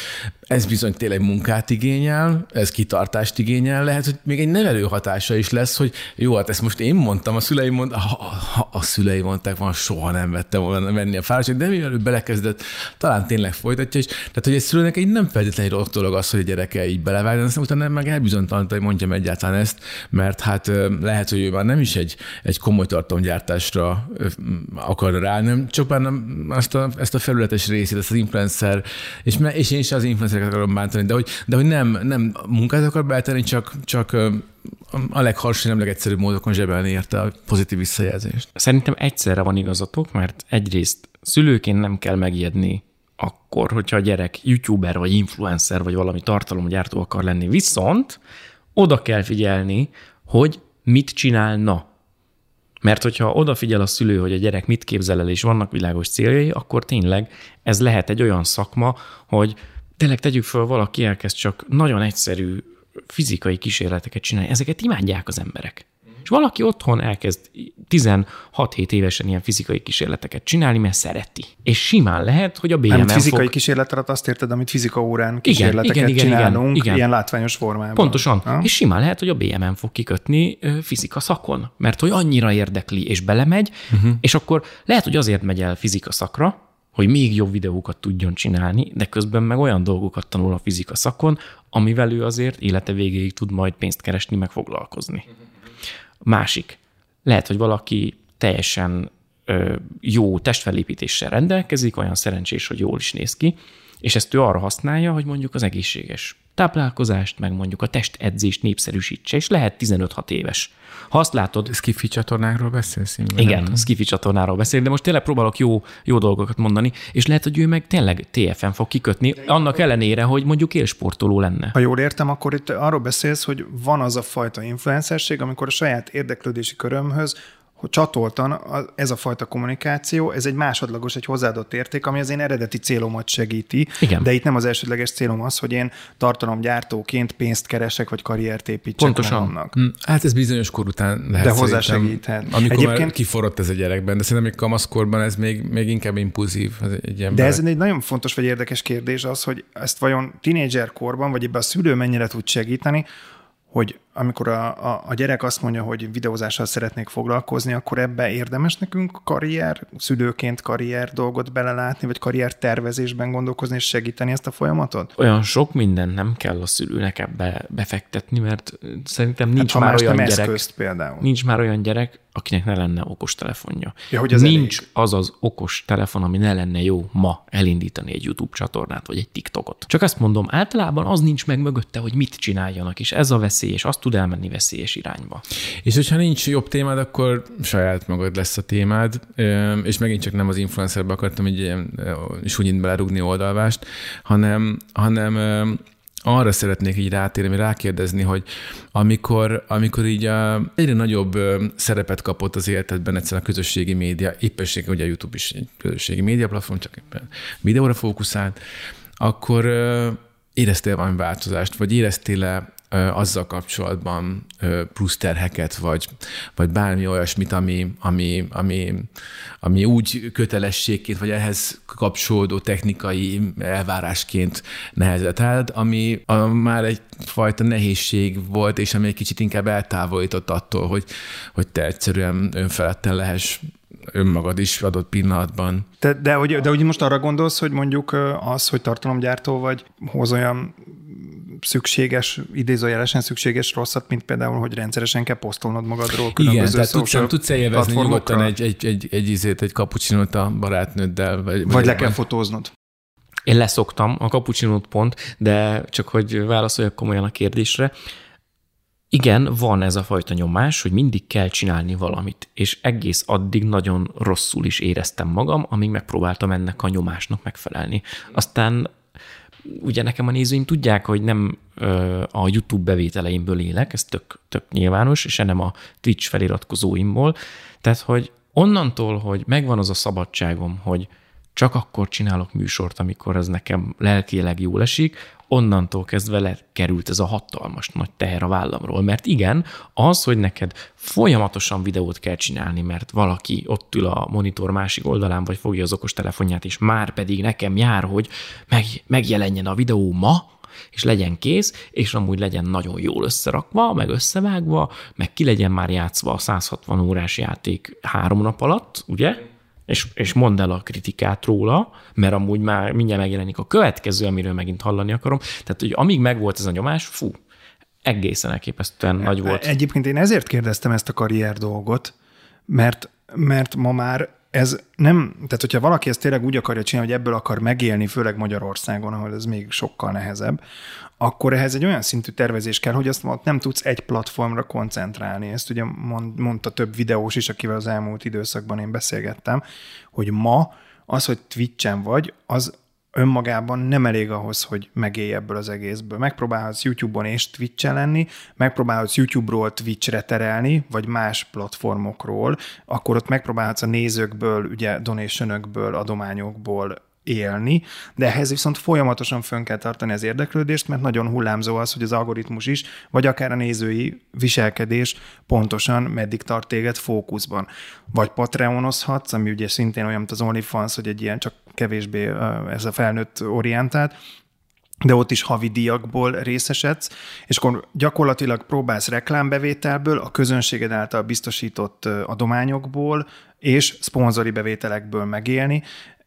ez bizony tényleg munkát igényel, ez kitartást igényel, lehet, hogy még egy nevelő hatása is lesz, hogy jó, hát ezt most én mondtam, a szüleim mondták, ha, ha, a szüleim mondták, van soha nem vettem volna venni a fáradtságot, de mivel ő belekezdett, talán tényleg folytatja is. Tehát, hogy egy szülőnek egy nem feltétlenül rossz dolog az, hogy a gyereke így belevágja, aztán utána meg elbizonytalanítani, hogy mondjam egyáltalán ezt, mert hát lehet, hogy ő már nem is egy, egy komoly tartalomgyártásra akar rá, nem csak már nem azt a, ezt a felületes részét, ezt az influencer, és, és én is az influencereket akarom bántani, de hogy, de hogy nem, nem munkát akar beállítani, csak, csak a legharsabb, legegyszerűbb módokon zsebelni érte a pozitív visszajelzést. Szerintem egyszerre van igazatok, mert egyrészt szülőként nem kell megijedni akkor, hogyha a gyerek youtuber, vagy influencer, vagy valami tartalomgyártó akar lenni. Viszont oda kell figyelni, hogy mit csinálna. Mert hogyha odafigyel a szülő, hogy a gyerek mit képzel el, és vannak világos céljai, akkor tényleg ez lehet egy olyan szakma, hogy tényleg tegyük föl, valaki elkezd csak nagyon egyszerű fizikai kísérleteket csinálni. Ezeket imádják az emberek. És valaki otthon elkezd 16-7 évesen ilyen fizikai kísérleteket csinálni, mert szereti. És simán lehet, hogy a BMM Nem fizikai fog... kísérlet alatt azt érted, amit fizika órán kísérleteket igen, igen, csinálunk, igen, igen. ilyen látványos formában. Pontosan. Ha? És simán lehet, hogy a BMM fog kikötni fizika szakon, mert hogy annyira érdekli, és belemegy, uh-huh. és akkor lehet, hogy azért megy el fizika szakra, hogy még jobb videókat tudjon csinálni, de közben meg olyan dolgokat tanul a fizika szakon, amivel ő azért élete végéig tud majd pénzt keresni, meg foglalkozni. Másik. Lehet, hogy valaki teljesen jó testfelépítéssel rendelkezik, olyan szerencsés, hogy jól is néz ki, és ezt ő arra használja, hogy mondjuk az egészséges táplálkozást, meg mondjuk a testedzést népszerűsítse, és lehet 15-6 éves. Ha azt látod... Skifi csatornáról beszélsz? Igen, nem? Skifi csatornáról beszélek, de most tényleg próbálok jó, jó dolgokat mondani, és lehet, hogy ő meg tényleg TFN fog kikötni, annak ellenére, hogy mondjuk élsportoló lenne. Ha jól értem, akkor itt arról beszélsz, hogy van az a fajta influencerség, amikor a saját érdeklődési körömhöz hogy csatoltan ez a fajta kommunikáció, ez egy másodlagos, egy hozzáadott érték, ami az én eredeti célomat segíti, Igen. de itt nem az elsődleges célom az, hogy én tartalomgyártóként pénzt keresek, vagy karriert építsek Pontosan. magamnak. Hm, hát ez bizonyos kor után lehet De hozzá segíthet. Amikor Egyébként... már kiforrott ez a gyerekben, de szerintem még kamaszkorban ez még, még inkább impulzív. Ez egy De ez egy nagyon fontos vagy érdekes kérdés az, hogy ezt vajon tínédzser korban, vagy ebben a szülő mennyire tud segíteni, hogy amikor a, a, a gyerek azt mondja, hogy videózással szeretnék foglalkozni, akkor ebbe érdemes nekünk karrier, szülőként karrier dolgot belelátni, vagy karrier tervezésben gondolkozni és segíteni ezt a folyamatot? Olyan sok minden nem kell a szülőnek ebbe befektetni, mert szerintem nincs hát, már olyan gyerek. Például. Nincs már olyan gyerek, akinek ne lenne okos telefonja. Ja, hogy az Nincs elég. az az okos telefon, ami ne lenne jó ma elindítani egy YouTube csatornát, vagy egy TikTokot. Csak azt mondom, általában az nincs meg mögötte, hogy mit csináljanak, és ez a veszély, és azt tud elmenni veszélyes irányba. És hogyha nincs jobb témád, akkor saját magad lesz a témád, és megint csak nem az influencerbe akartam egy ilyen súnyint belerugni oldalvást, hanem, hanem arra szeretnék így rátérni, rákérdezni, hogy amikor, amikor így a, egyre nagyobb szerepet kapott az életedben egyszer a közösségi média, éppesség, ugye a YouTube is egy közösségi média platform, csak éppen videóra fókuszált, akkor éreztél valami változást, vagy éreztél-e azzal kapcsolatban plusz terheket, vagy, vagy bármi olyasmit, ami, ami, ami, ami úgy kötelességként, vagy ehhez kapcsolódó technikai elvárásként nehezett el, ami a, már egyfajta nehézség volt, és ami egy kicsit inkább eltávolított attól, hogy, hogy te egyszerűen önfeledten lehess önmagad is adott pillanatban. De, de, hogy, de hogy most arra gondolsz, hogy mondjuk az, hogy tartalomgyártó vagy, hoz olyan szükséges, idézőjelesen szükséges rosszat, mint például, hogy rendszeresen kell posztolnod magadról Igen, tehát tudsz, tudsz élvezni nyugodtan egy, egy, egy, egy, izét, egy kapucsinót a barátnőddel. Vagy, vagy, vagy le kell fotóznod. Én leszoktam a kapucsinót pont, de csak hogy válaszoljak komolyan a kérdésre. Igen, van ez a fajta nyomás, hogy mindig kell csinálni valamit, és egész addig nagyon rosszul is éreztem magam, amíg megpróbáltam ennek a nyomásnak megfelelni. Aztán ugye nekem a nézőim tudják, hogy nem a YouTube bevételeimből élek, ez tök, tök nyilvános, és nem a Twitch feliratkozóimból. Tehát, hogy onnantól, hogy megvan az a szabadságom, hogy csak akkor csinálok műsort, amikor ez nekem lelkileg jól esik, onnantól kezdve lekerült ez a hatalmas nagy teher a vállamról. Mert igen, az, hogy neked folyamatosan videót kell csinálni, mert valaki ott ül a monitor másik oldalán, vagy fogja az okos telefonját, és már pedig nekem jár, hogy meg, megjelenjen a videó ma, és legyen kész, és amúgy legyen nagyon jól összerakva, meg összevágva, meg ki legyen már játszva a 160 órás játék három nap alatt, ugye? És, és mondd el a kritikát róla, mert amúgy már mindjárt megjelenik a következő, amiről megint hallani akarom. Tehát, hogy amíg megvolt ez a nyomás, fú, egészen elképesztően nagy volt. Egyébként én ezért kérdeztem ezt a karrier dolgot, mert, mert ma már ez nem, tehát hogyha valaki ezt tényleg úgy akarja csinálni, hogy ebből akar megélni, főleg Magyarországon, ahol ez még sokkal nehezebb, akkor ehhez egy olyan szintű tervezés kell, hogy azt nem tudsz egy platformra koncentrálni. Ezt ugye mondta több videós is, akivel az elmúlt időszakban én beszélgettem, hogy ma az, hogy Twitch-en vagy, az önmagában nem elég ahhoz, hogy megélj ebből az egészből. Megpróbálhatsz YouTube-on és Twitch-en lenni, megpróbálhatsz YouTube-ról Twitch-re terelni, vagy más platformokról, akkor ott megpróbálhatsz a nézőkből, ugye donationökből, adományokból élni, de ehhez viszont folyamatosan fönn kell tartani az érdeklődést, mert nagyon hullámzó az, hogy az algoritmus is, vagy akár a nézői viselkedés pontosan meddig tart téged fókuszban. Vagy Patreonozhatsz, ami ugye szintén olyan, mint az OnlyFans, hogy egy ilyen csak kevésbé ez a felnőtt orientált, de ott is havi díjakból részesedsz, és akkor gyakorlatilag próbálsz reklámbevételből, a közönséged által biztosított adományokból és szponzori bevételekből megélni,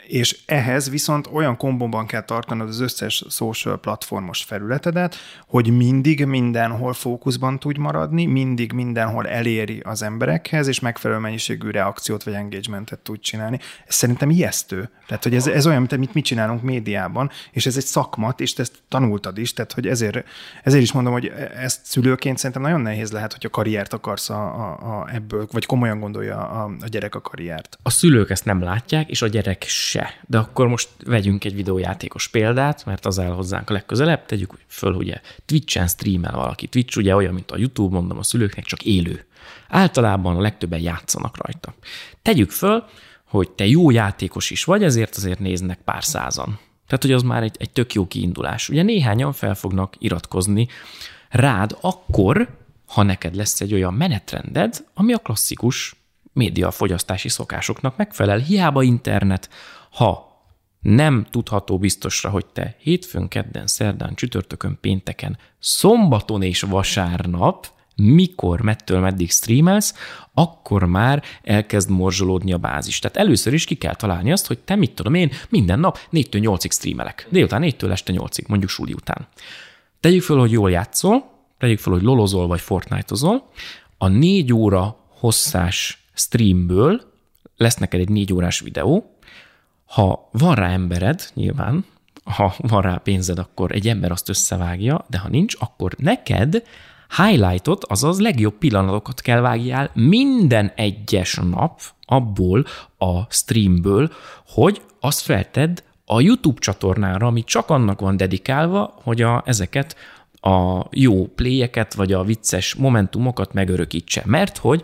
és ehhez viszont olyan kombóban kell tartanod az összes social platformos felületedet, hogy mindig mindenhol fókuszban tudj maradni, mindig mindenhol eléri az emberekhez, és megfelelő mennyiségű reakciót vagy engagementet tud csinálni. Ez szerintem ijesztő. Tehát, hogy ez, ez olyan, mint amit mit csinálunk médiában, és ez egy szakmat, és te ezt tanultad is, tehát, hogy ezért, ezért is mondom, hogy ezt szülőként szerintem nagyon nehéz lehet, hogy a karriert akarsz a, a, a ebből, vagy komolyan gondolja a, a gyerek a karriert. A szülők ezt nem látják, és a gyerek se. De akkor most vegyünk egy videójátékos példát, mert az el hozzánk a legközelebb, tegyük föl, ugye Twitch-en streamel valaki. Twitch ugye olyan, mint a YouTube, mondom a szülőknek, csak élő. Általában a legtöbben játszanak rajta. Tegyük föl, hogy te jó játékos is vagy, ezért azért néznek pár százan. Tehát, hogy az már egy, egy tök jó kiindulás. Ugye néhányan fel fognak iratkozni rád akkor, ha neked lesz egy olyan menetrended, ami a klasszikus médiafogyasztási szokásoknak megfelel. Hiába internet, ha nem tudható biztosra, hogy te hétfőn, kedden, szerdán, csütörtökön, pénteken, szombaton és vasárnap mikor, mettől meddig streamelsz, akkor már elkezd morzsolódni a bázis. Tehát először is ki kell találni azt, hogy te mit tudom én, minden nap 4-től 8-ig streamelek. Délután 4-től este 8-ig, mondjuk suli után. Tegyük föl, hogy jól játszol, tegyük föl, hogy lolozol vagy Fortnite-ozol, a 4 óra hosszás streamből lesz neked egy 4 órás videó, ha van rá embered, nyilván, ha van rá pénzed, akkor egy ember azt összevágja, de ha nincs, akkor neked highlightot, azaz legjobb pillanatokat kell vágjál minden egyes nap abból a streamből, hogy azt felted a YouTube csatornára, ami csak annak van dedikálva, hogy a, ezeket a jó pléjeket, vagy a vicces momentumokat megörökítse. Mert hogy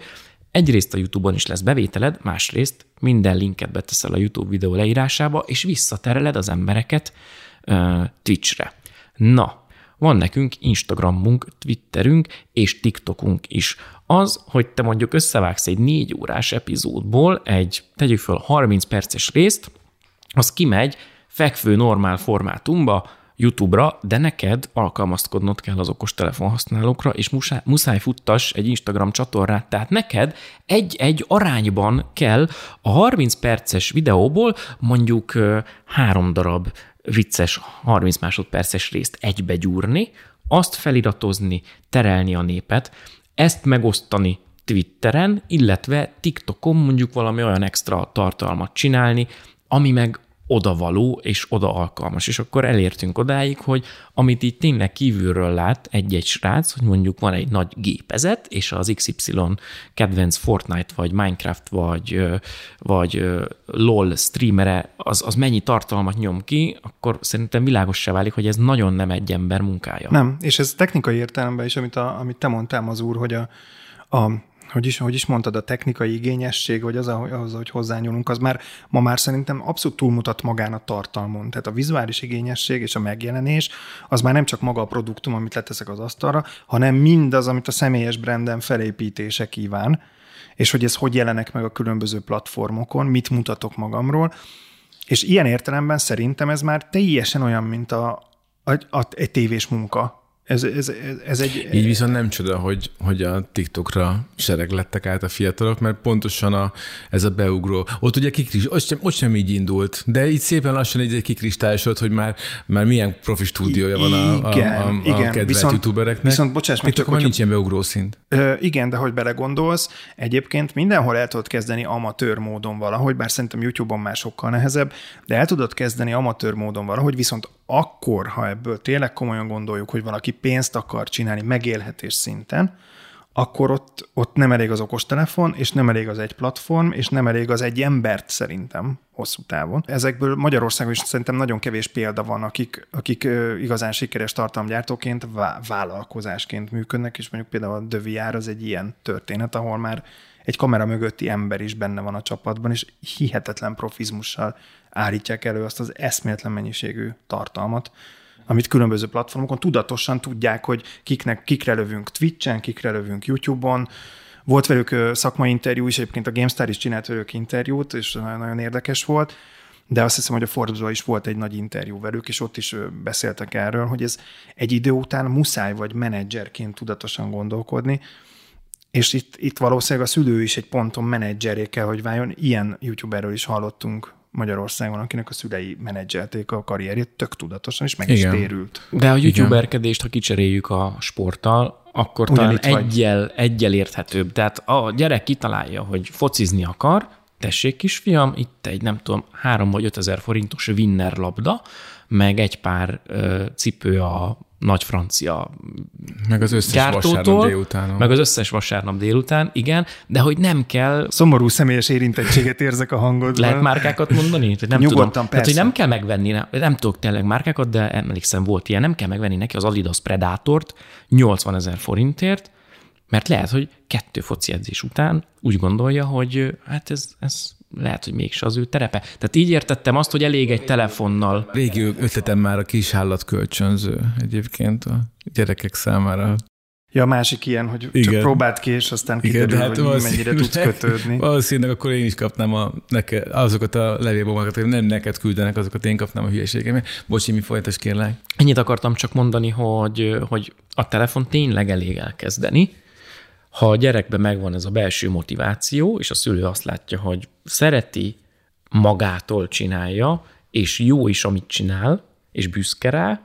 egyrészt a YouTube-on is lesz bevételed, másrészt minden linket beteszel a YouTube videó leírásába, és visszatereled az embereket uh, Twitch-re. Na, van nekünk Instagramunk, Twitterünk és TikTokunk is. Az, hogy te mondjuk összevágsz egy négy órás epizódból egy, tegyük föl 30 perces részt, az kimegy fekvő normál formátumba, YouTube-ra, de neked alkalmazkodnod kell az okos telefonhasználókra, és muszáj, muszáj futtas egy Instagram csatornát, tehát neked egy-egy arányban kell a 30 perces videóból mondjuk három darab vicces 30 másodperces részt egybe gyúrni, azt feliratozni, terelni a népet, ezt megosztani Twitteren, illetve TikTokon mondjuk valami olyan extra tartalmat csinálni, ami meg odavaló és oda alkalmas. És akkor elértünk odáig, hogy amit itt tényleg kívülről lát egy-egy srác, hogy mondjuk van egy nagy gépezet, és az XY kedvenc Fortnite, vagy Minecraft, vagy, vagy LOL streamere, az, az mennyi tartalmat nyom ki, akkor szerintem világossá válik, hogy ez nagyon nem egy ember munkája. Nem, és ez technikai értelemben is, amit, a, amit te mondtál az úr, hogy a, a hogy is, hogy is mondtad, a technikai igényesség, vagy az, az, hogy hozzányúlunk, az már ma már szerintem abszolút túlmutat magán a tartalmon. Tehát a vizuális igényesség és a megjelenés az már nem csak maga a produktum, amit leteszek az asztalra, hanem mindaz, amit a személyes brandem felépítése kíván, és hogy ez hogy jelenek meg a különböző platformokon, mit mutatok magamról. És ilyen értelemben szerintem ez már teljesen olyan, mint a, a, a, egy tévés munka, ez, ez, ez egy... Így viszont nem csoda, hogy, hogy a TikTokra sereg lettek át a fiatalok, mert pontosan a, ez a beugró. Ott ugye kikris, ott sem, ott sem így indult, de így szépen lassan egy kikristályosod, hogy már, már milyen profi stúdiója van a, igen, a, a, a igen. kedvelt viszont, youtubereknek. Viszont bocsáss meg, csak hogy nincs ilyen beugró szint. Ö, igen, de hogy belegondolsz, egyébként mindenhol el tudod kezdeni amatőr módon valahogy, bár szerintem YouTube-on már sokkal nehezebb, de el tudod kezdeni amatőr módon valahogy, viszont akkor, ha ebből tényleg komolyan gondoljuk, hogy valaki pénzt akar csinálni megélhetés szinten, akkor ott, ott nem elég az okostelefon, és nem elég az egy platform, és nem elég az egy embert szerintem hosszú távon. Ezekből Magyarországon is szerintem nagyon kevés példa van, akik, akik igazán sikeres tartalomgyártóként vállalkozásként működnek, és mondjuk például a Döviár az egy ilyen történet, ahol már egy kamera mögötti ember is benne van a csapatban, és hihetetlen profizmussal állítják elő azt az eszméletlen mennyiségű tartalmat, amit különböző platformokon tudatosan tudják, hogy kiknek, kikre lövünk Twitch-en, kikre lövünk YouTube-on. Volt velük szakmai interjú is, egyébként a GameStar is csinált velük interjút, és nagyon érdekes volt, de azt hiszem, hogy a forbes is volt egy nagy interjú velük, és ott is beszéltek erről, hogy ez egy idő után muszáj vagy menedzserként tudatosan gondolkodni, és itt, itt valószínűleg a szülő is egy ponton menedzseré kell, hogy váljon. Ilyen youtuberről is hallottunk Magyarországon, akinek a szülei menedzselték a karrierjét tök tudatosan, és meg Igen. is térült. De a youtuberkedést, ha kicseréljük a sporttal, akkor Ugyan talán egyel, egyel érthetőbb. Tehát a gyerek kitalálja, hogy focizni akar, tessék kisfiam, itt egy nem tudom, három vagy ötezer forintos winner labda, meg egy pár ö, cipő a nagy francia Meg az összes gyártótól, vasárnap délután. Meg az összes vasárnap délután, igen, de hogy nem kell... Szomorú személyes érintettséget érzek a hangodban. Lehet márkákat mondani? Nem Nyugodtan, tudom. Tehát, hogy nem kell megvenni, nem, nem tudok tényleg márkákat, de emlékszem, volt ilyen, nem kell megvenni neki az Adidas Predátort 80 ezer forintért, mert lehet, hogy kettő foci edzés után úgy gondolja, hogy hát ez, ez lehet, hogy mégse az ő terepe. Tehát így értettem azt, hogy elég egy telefonnal. Régi ötletem már a kis kölcsönző egyébként a gyerekek számára. Ja, a másik ilyen, hogy Igen. csak próbált ki, és aztán kiderül, Igen, hát hogy mennyire tudsz kötődni. Valószínűleg akkor én is kapnám a, neke, azokat a levélbombákat, hogy nem neked küldenek, azokat én kapnám a hülyeségemet. Bocsi, mi folytas kérlek? Ennyit akartam csak mondani, hogy, hogy a telefon tényleg elég elkezdeni, ha a gyerekben megvan ez a belső motiváció, és a szülő azt látja, hogy szereti, magától csinálja, és jó is, amit csinál, és büszke rá,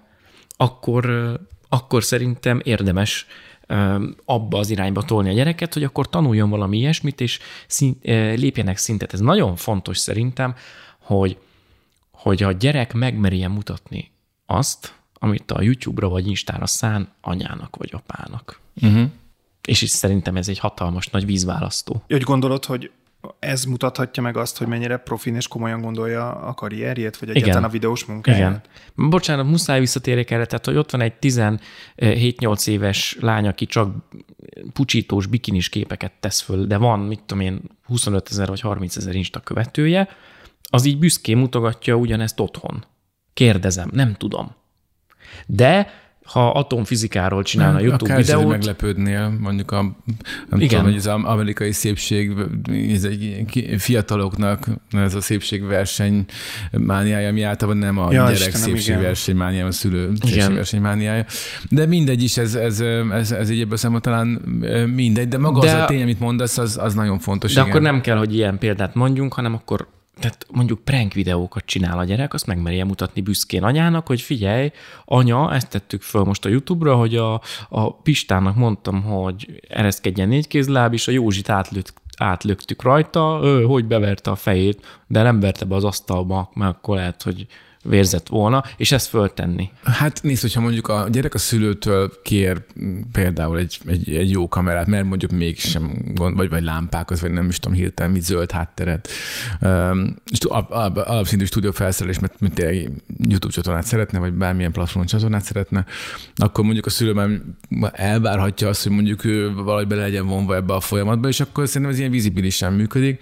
akkor, akkor szerintem érdemes abba az irányba tolni a gyereket, hogy akkor tanuljon valami ilyesmit, és szint, lépjenek szintet. Ez nagyon fontos szerintem, hogy, hogy a gyerek megmerje mutatni azt, amit a YouTube-ra vagy Instára szán anyának vagy apának. Uh-huh. És is szerintem ez egy hatalmas nagy vízválasztó. Hogy gondolod, hogy ez mutathatja meg azt, hogy mennyire profin és komolyan gondolja a karrierjét, vagy egyáltalán a videós munkáját? Igen. Bocsánat, muszáj visszatérjek erre, tehát hogy ott van egy 17-8 éves lány, aki csak pucsítós, bikinis képeket tesz föl, de van, mit tudom én, 25 ezer vagy 30 ezer Insta követője, az így büszkén mutogatja ugyanezt otthon. Kérdezem, nem tudom. De ha atomfizikáról csinálna YouTube Akár videót. meglepődnél, mondjuk a, nem Igen. tudom, hogy az amerikai szépség, ez egy fiataloknak ez a szépségverseny mániája, ami általában nem a ja, gyerek szépségverseny mániája, a szülő szépségverseny mániája. De mindegy is, ez, ez, ez, ez egy ebből talán mindegy, de maga de, az a tény, amit mondasz, az, az nagyon fontos. De igen. akkor nem kell, hogy ilyen példát mondjunk, hanem akkor tehát mondjuk prank videókat csinál a gyerek, azt megmerje mutatni büszkén anyának, hogy figyelj, anya, ezt tettük föl most a YouTube-ra, hogy a, a Pistának mondtam, hogy ereszkedjen négy kézláb, és a Józsit átlőtt, átlöktük rajta, ő, hogy beverte a fejét, de nem verte be az asztalba, mert akkor lehet, hogy vérzett volna, és ezt föltenni. Hát nézd, hogyha mondjuk a gyerek a szülőtől kér például egy, egy, egy jó kamerát, mert mondjuk mégsem gond, vagy, vagy lámpákat, vagy nem is tudom hirtelen, mit zöld hátteret, um, és alapszintű stúdió felszerelés, mert mint egy YouTube csatornát szeretne, vagy bármilyen platformon csatornát szeretne, akkor mondjuk a szülő már elvárhatja azt, hogy mondjuk ő valahogy bele legyen vonva ebbe a folyamatba, és akkor szerintem ez ilyen vizibilisen működik.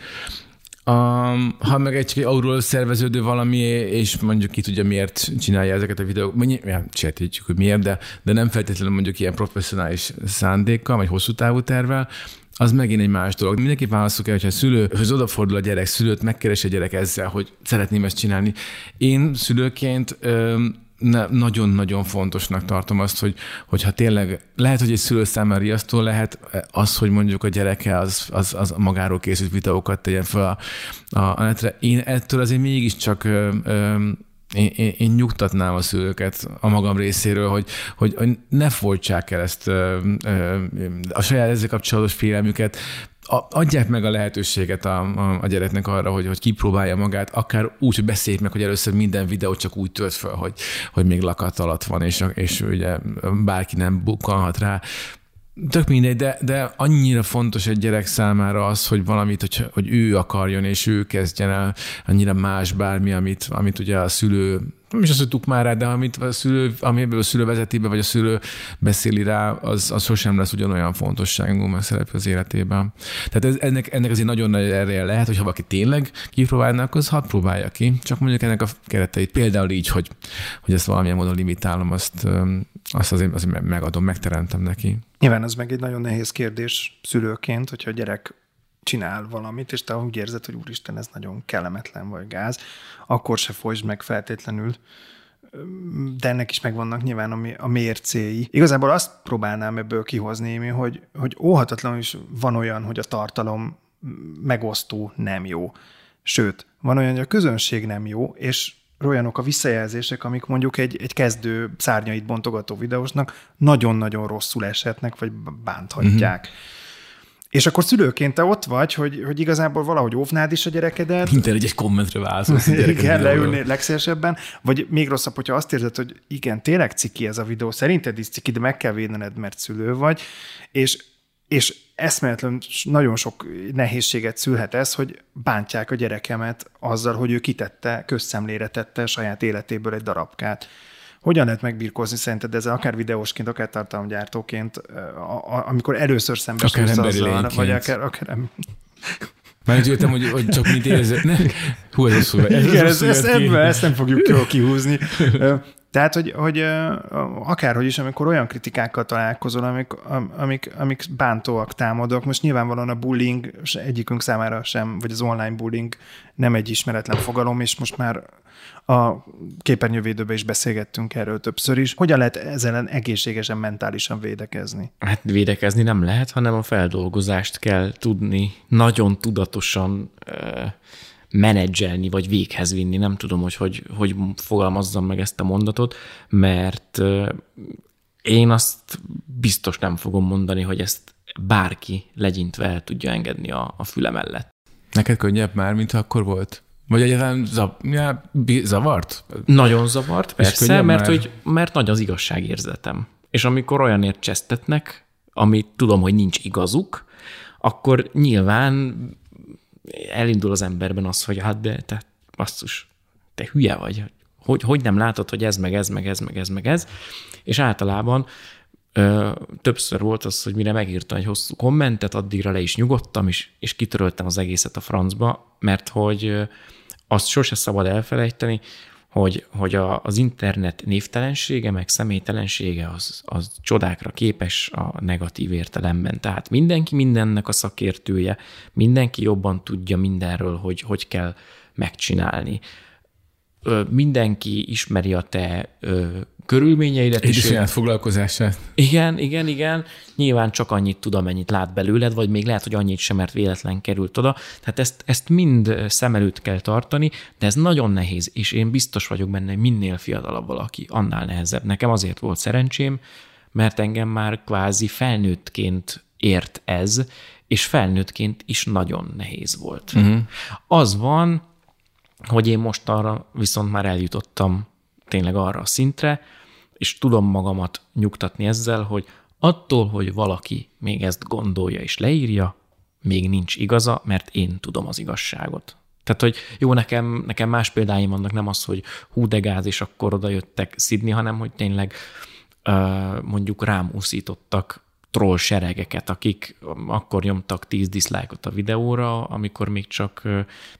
Um, ha meg egy, egy auról szerveződő valami, és mondjuk ki tudja, miért csinálja ezeket a videókat, mondjuk, ja, sejtjük, hogy miért, de, de nem feltétlenül mondjuk ilyen professzionális szándékkal, vagy hosszú távú tervel, az megint egy más dolog. Mindenki válaszol el, hogyha a szülőhöz odafordul a gyerek, szülőt megkeresi a gyerek ezzel, hogy szeretném ezt csinálni. Én szülőként nagyon-nagyon fontosnak tartom azt, hogy, hogyha tényleg lehet, hogy egy szülő számára riasztó lehet az, hogy mondjuk a gyereke az, az, az magáról készült videókat tegyen fel a, a, a netre. Én ettől azért mégiscsak ö, ö, én, én, én nyugtatnám a szülőket a magam részéről, hogy, hogy, hogy ne folytsák el ezt ö, ö, a saját ezzel kapcsolatos félelmüket, adják meg a lehetőséget a, a, a gyereknek arra, hogy, hogy kipróbálja magát, akár úgy, hogy beszéljük meg, hogy először minden videó csak úgy tölt fel, hogy, hogy még lakat alatt van, és, és ugye bárki nem bukkanhat rá. Tök mindegy, de, de annyira fontos egy gyerek számára az, hogy valamit, hogy, hogy ő akarjon, és ő kezdjen el annyira más bármi, amit, amit ugye a szülő nem is azt, hogy már rá, de amit a szülő, amiből a szülő vezeti be, vagy a szülő beszéli rá, az, az sosem lesz ugyanolyan fontosságú, mert szerep az életében. Tehát ez, ennek, ennek azért nagyon nagy ereje lehet, hogy ha valaki tényleg kipróbálna, akkor az hadd próbálja ki. Csak mondjuk ennek a kereteit például így, hogy, hogy ezt valamilyen módon limitálom, azt, azt azért, azért megadom, megteremtem neki. Nyilván ez meg egy nagyon nehéz kérdés szülőként, hogyha a gyerek csinál valamit, és te úgy érzed, hogy úristen, ez nagyon kellemetlen vagy gáz, akkor se folytsd meg feltétlenül de ennek is megvannak nyilván a, mércéi. Igazából azt próbálnám ebből kihozni, hogy, hogy óhatatlanul is van olyan, hogy a tartalom megosztó nem jó. Sőt, van olyan, hogy a közönség nem jó, és olyanok a visszajelzések, amik mondjuk egy, egy kezdő szárnyait bontogató videósnak nagyon-nagyon rosszul esetnek, vagy bánthatják. Mm-hmm. És akkor szülőként te ott vagy, hogy, hogy igazából valahogy óvnád is a gyerekedet. Minden egy, egy kommentre válaszolsz. igen, leülni legszélesebben. Vagy még rosszabb, hogyha azt érzed, hogy igen, tényleg ciki ez a videó, szerinted is ciki, de meg kell védened, mert szülő vagy. És, és eszméletlen nagyon sok nehézséget szülhet ez, hogy bántják a gyerekemet azzal, hogy ő kitette, közszemlére tette saját életéből egy darabkát. Hogyan lehet megbírkozni szerinted ezzel, akár videósként, akár tartalomgyártóként, amikor először szembesülsz azzal, vagy akár, akár már jöttem, hogy, hogy csak mit érzed. Ne? Hú, ez rosszul. Ez Igen, ez, ezt, ebből, ezt nem fogjuk kihúzni. Tehát, hogy, hogy akárhogy is, amikor olyan kritikákkal találkozol, amik, amik, amik bántóak, támadok, most nyilvánvalóan a bullying egyikünk számára sem, vagy az online bullying nem egy ismeretlen fogalom, és most már a képernyővédőben is beszélgettünk erről többször is. Hogyan lehet ezzel egészségesen, mentálisan védekezni? Hát védekezni nem lehet, hanem a feldolgozást kell tudni nagyon tudatosan menedzselni, vagy véghez vinni. Nem tudom, hogy, hogy hogy fogalmazzam meg ezt a mondatot, mert én azt biztos nem fogom mondani, hogy ezt bárki legyintve el tudja engedni a, a füle mellett. Neked könnyebb már, mint akkor volt? Vagy egyáltalán zavart? Nagyon zavart, persze, mert, hogy, mert nagy az igazságérzetem. És amikor olyanért csesztetnek, amit tudom, hogy nincs igazuk, akkor nyilván elindul az emberben az, hogy hát de te basszus, te hülye vagy. Hogy, hogy nem látod, hogy ez meg ez, meg ez, meg ez, meg ez. És általában ö, többször volt az, hogy mire megírtam egy hosszú kommentet, addigra le is nyugodtam, és, és kitöröltem az egészet a francba, mert hogy ö, azt sose szabad elfelejteni, hogy, hogy a, az internet névtelensége, meg személytelensége az, az csodákra képes a negatív értelemben. Tehát mindenki mindennek a szakértője, mindenki jobban tudja mindenről, hogy hogy kell megcsinálni. Mindenki ismeri a te körülményeidet. Egy saját foglalkozását. Igen, igen, igen. Nyilván csak annyit tud, amennyit lát belőled, vagy még lehet, hogy annyit sem, mert véletlen került oda. Tehát ezt, ezt mind szem előtt kell tartani, de ez nagyon nehéz, és én biztos vagyok benne, hogy minél fiatalabb valaki, annál nehezebb. Nekem azért volt szerencsém, mert engem már kvázi felnőttként ért ez, és felnőttként is nagyon nehéz volt. Uh-huh. Az van, hogy én most arra viszont már eljutottam tényleg arra a szintre, és tudom magamat nyugtatni ezzel, hogy attól, hogy valaki még ezt gondolja és leírja, még nincs igaza, mert én tudom az igazságot. Tehát, hogy jó, nekem, nekem más példáim vannak, nem az, hogy hú de gáz, és akkor oda jöttek szidni, hanem hogy tényleg mondjuk rám uszítottak troll seregeket, akik akkor nyomtak 10 diszlájkot a videóra, amikor még csak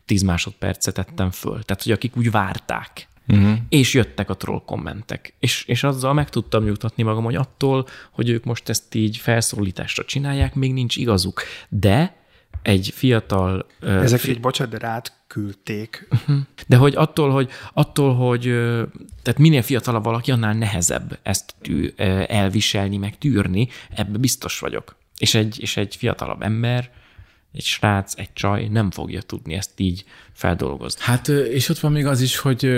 10 másodpercet tettem föl. Tehát, hogy akik úgy várták, Uh-huh. És jöttek a troll kommentek. És, és azzal meg tudtam nyugtatni magam, hogy attól, hogy ők most ezt így felszólításra csinálják, még nincs igazuk. De egy fiatal... Ezek fi... egy bocsánat, de rád küldték. Uh-huh. De hogy attól, hogy, attól, hogy tehát minél fiatalabb valaki, annál nehezebb ezt tű, elviselni, meg tűrni, ebbe biztos vagyok. És egy, és egy fiatalabb ember egy srác, egy csaj nem fogja tudni ezt így feldolgozni. Hát, és ott van még az is, hogy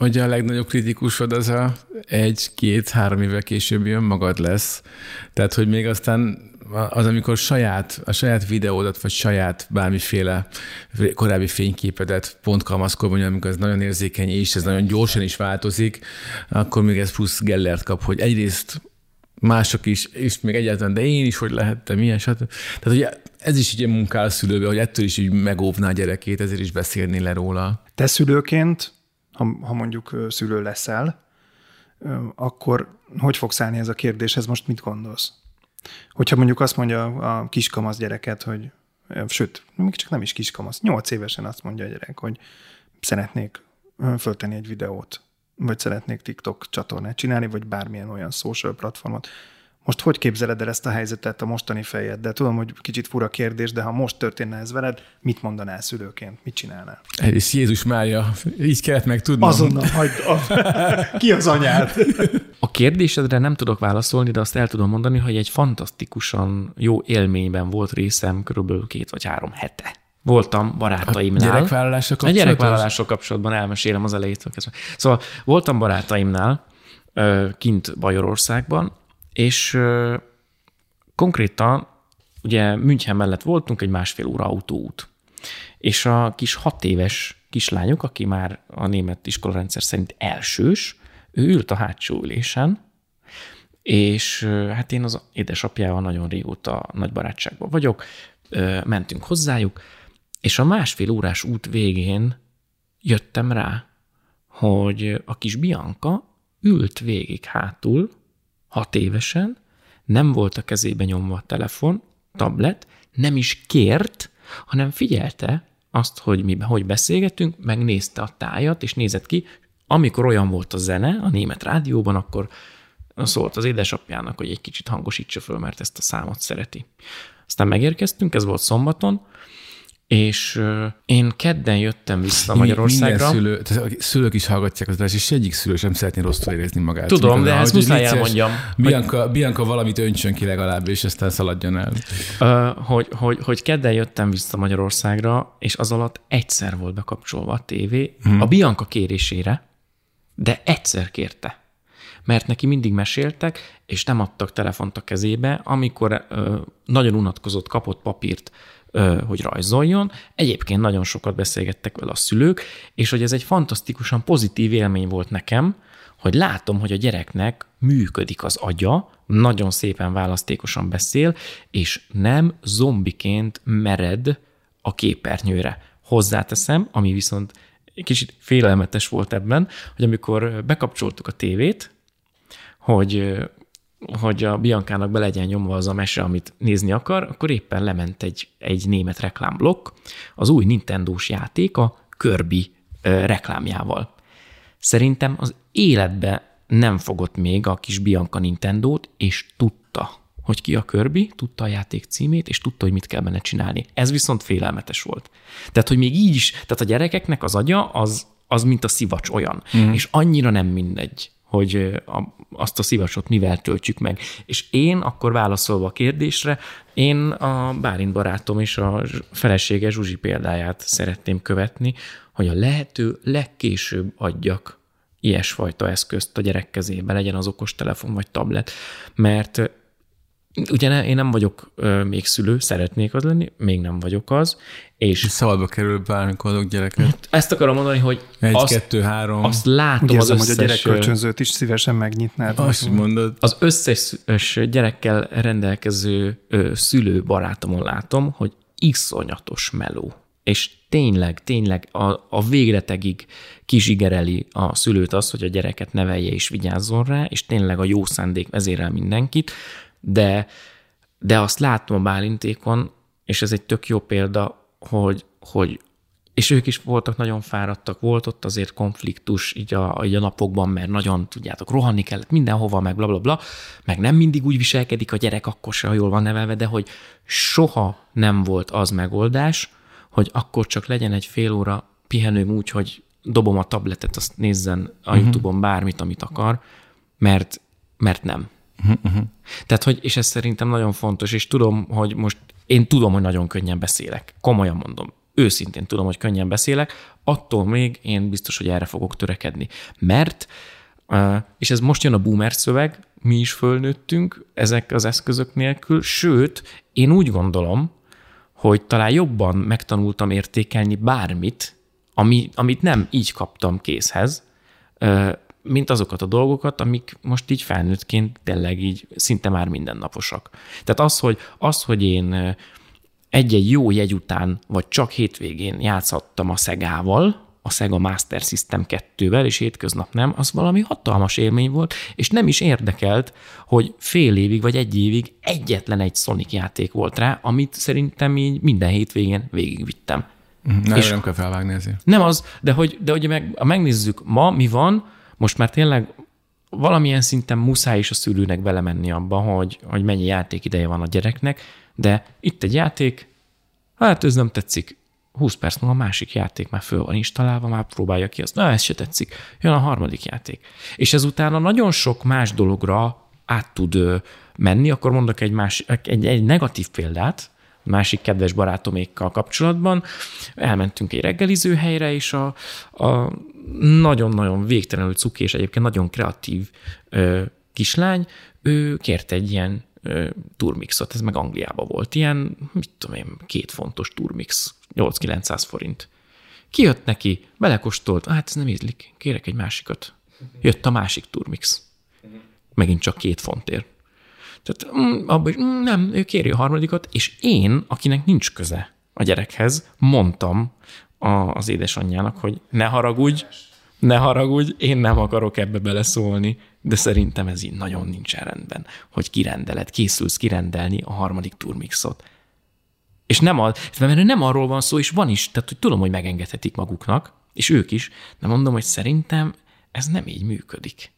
hogy a legnagyobb kritikusod az a egy-két-három évvel később jön magad lesz. Tehát, hogy még aztán az, amikor saját, a saját videódat, vagy saját bármiféle korábbi fényképedet pont kamaszkor, mondja, amikor ez nagyon érzékeny, és ez nagyon gyorsan is változik, akkor még ez plusz Gellert kap, hogy egyrészt mások is, és még egyáltalán, de én is, hogy lehettem ilyen, stb. Tehát ugye ez is így munkál szülőbe, hogy ettől is így megóvná a gyerekét, ezért is beszélni le róla. Te szülőként, ha, ha mondjuk szülő leszel, akkor hogy fogsz állni ez a kérdéshez, most mit gondolsz? Hogyha mondjuk azt mondja a kiskamasz gyereket, hogy sőt, még csak nem is kiskamasz, nyolc évesen azt mondja a gyerek, hogy szeretnék föltenni egy videót, vagy szeretnék TikTok csatornát csinálni, vagy bármilyen olyan social platformot. Most hogy képzeled el ezt a helyzetet a mostani fejeddel? Tudom, hogy kicsit fura kérdés, de ha most történne ez veled, mit mondanál szülőként? Mit csinálnál? És Jézus Mária, így kellett meg tudnom. Azonnal hagyd. A... Ki az anyád? A kérdésedre nem tudok válaszolni, de azt el tudom mondani, hogy egy fantasztikusan jó élményben volt részem körülbelül két vagy három hete. Voltam barátaimnál. A gyerekvállalással A kapcsolatos? gyerekvállalással kapcsolatban elmesélem az elejétől kezdve. Szóval voltam barátaimnál kint Bajorországban, és konkrétan ugye München mellett voltunk, egy másfél óra autóút. És a kis hat éves kislányuk, aki már a német iskolarendszer szerint elsős, ő ült a hátsó ülésen, és hát én az édesapjával nagyon régóta nagy barátságban vagyok, mentünk hozzájuk, és a másfél órás út végén jöttem rá, hogy a kis Bianca ült végig hátul, hat évesen, nem volt a kezébe nyomva a telefon, tablet, nem is kért, hanem figyelte azt, hogy mi hogy beszélgetünk, megnézte a tájat, és nézett ki. Amikor olyan volt a zene a német rádióban, akkor szólt az édesapjának, hogy egy kicsit hangosítsa föl, mert ezt a számot szereti. Aztán megérkeztünk, ez volt szombaton, és én kedden jöttem vissza Magyarországra. Minden szülő, tehát szülők is hallgatják az adást, és egyik szülő sem szeretné rosszul érezni magát. Tudom, Mikor de ezt hogy muszáj elmondjam, Bianca, Bianca valamit öntsön ki legalább, és aztán szaladjon el. Hogy, hogy, hogy kedden jöttem vissza Magyarországra, és az alatt egyszer volt bekapcsolva a tévé, hmm. a Bianca kérésére, de egyszer kérte. Mert neki mindig meséltek, és nem adtak telefont a kezébe, amikor ö, nagyon unatkozott, kapott papírt, hogy rajzoljon. Egyébként nagyon sokat beszélgettek vele a szülők, és hogy ez egy fantasztikusan pozitív élmény volt nekem, hogy látom, hogy a gyereknek működik az agya, nagyon szépen választékosan beszél, és nem zombiként mered a képernyőre. Hozzáteszem, ami viszont kicsit félelmetes volt ebben, hogy amikor bekapcsoltuk a tévét, hogy hogy a Biancának be legyen nyomva az a mese, amit nézni akar, akkor éppen lement egy, egy német reklámblokk, az új Nintendo-s játék a Kirby reklámjával. Szerintem az életbe nem fogott még a kis Bianca Nintendo-t, és tudta, hogy ki a Kirby, tudta a játék címét, és tudta, hogy mit kell benne csinálni. Ez viszont félelmetes volt. Tehát, hogy még így is, tehát a gyerekeknek az agya az, az mint a szivacs olyan, mm. és annyira nem mindegy, hogy azt a szivacsot mivel töltjük meg. És én akkor válaszolva a kérdésre, én a Bálint barátom és a felesége Zsuzsi példáját szeretném követni, hogy a lehető legkésőbb adjak ilyesfajta eszközt a gyerek kezébe, legyen az okostelefon vagy tablet, mert ugye ne, én nem vagyok ö, még szülő, szeretnék az lenni, még nem vagyok az, és Szabadba kerül bármikor adok gyereket. ezt akarom mondani, hogy Egy, azt, kettő, három. azt látom Úgy az érzem, hogy a összes, gyerekkölcsönzőt is szívesen megnyitnád. Azt mondod. az összes gyerekkel rendelkező ö, szülő barátomon látom, hogy iszonyatos meló. És tényleg, tényleg a, a végletegig kizsigereli a szülőt az, hogy a gyereket nevelje és vigyázzon rá, és tényleg a jó szándék vezérel mindenkit, de, de azt látom a Bálintékon, és ez egy tök jó példa, hogy, hogy és ők is voltak nagyon fáradtak, volt ott azért konfliktus így a, így a napokban, mert nagyon, tudjátok, rohanni kellett mindenhova, meg bla, bla, bla, meg nem mindig úgy viselkedik a gyerek, akkor se, ha jól van nevelve, de hogy soha nem volt az megoldás, hogy akkor csak legyen egy fél óra pihenőm úgy, hogy dobom a tabletet, azt nézzen a uh-huh. YouTube-on bármit, amit akar, mert, mert nem. Uh-huh. Tehát, hogy, és ez szerintem nagyon fontos, és tudom, hogy most én tudom, hogy nagyon könnyen beszélek. Komolyan mondom. Őszintén tudom, hogy könnyen beszélek, attól még én biztos, hogy erre fogok törekedni. Mert, és ez most jön a boomer szöveg, mi is fölnőttünk ezek az eszközök nélkül, sőt, én úgy gondolom, hogy talán jobban megtanultam értékelni bármit, ami, amit nem így kaptam készhez, mint azokat a dolgokat, amik most így felnőttként tényleg így szinte már mindennaposak. Tehát az, hogy, az, hogy én egy-egy jó jegy után, vagy csak hétvégén játszhattam a Szegával, a Sega Master System 2-vel, és hétköznap nem, az valami hatalmas élmény volt, és nem is érdekelt, hogy fél évig vagy egy évig egyetlen egy Sonic játék volt rá, amit szerintem így minden hétvégén végigvittem. Nem, és nem kell felvágni ezért. Nem az, de hogy, de hogy meg, ha megnézzük ma, mi van, most már tényleg valamilyen szinten muszáj is a szülőnek belemenni abba, hogy, hogy mennyi játék ideje van a gyereknek, de itt egy játék, hát ez nem tetszik, 20 perc múlva a másik játék már föl van installálva, már próbálja ki azt, na ez se tetszik, jön a harmadik játék. És ezután a nagyon sok más dologra át tud menni, akkor mondok egy, más, egy, egy negatív példát, másik kedves barátomékkal kapcsolatban. Elmentünk egy reggeliző helyre, és a, a nagyon-nagyon végtelenül cuki, és egyébként nagyon kreatív ö, kislány, ő kért egy ilyen ö, turmixot, ez meg Angliában volt, ilyen, mit tudom én, két fontos turmix, 8-900 forint. Kijött neki, belekóstolt, hát ez nem ízlik, kérek egy másikat. Jött a másik turmix. Megint csak két fontért. Tehát mm, abban is, mm, nem, ő kéri a harmadikat, és én, akinek nincs köze a gyerekhez, mondtam az édesanyjának, hogy ne haragudj, ne haragudj, én nem akarok ebbe beleszólni, de szerintem ez így nagyon nincs rendben, hogy kirendeled, készülsz kirendelni a harmadik turmixot. És nem, a, mert nem arról van szó, és van is, tehát hogy tudom, hogy megengedhetik maguknak, és ők is, de mondom, hogy szerintem ez nem így működik.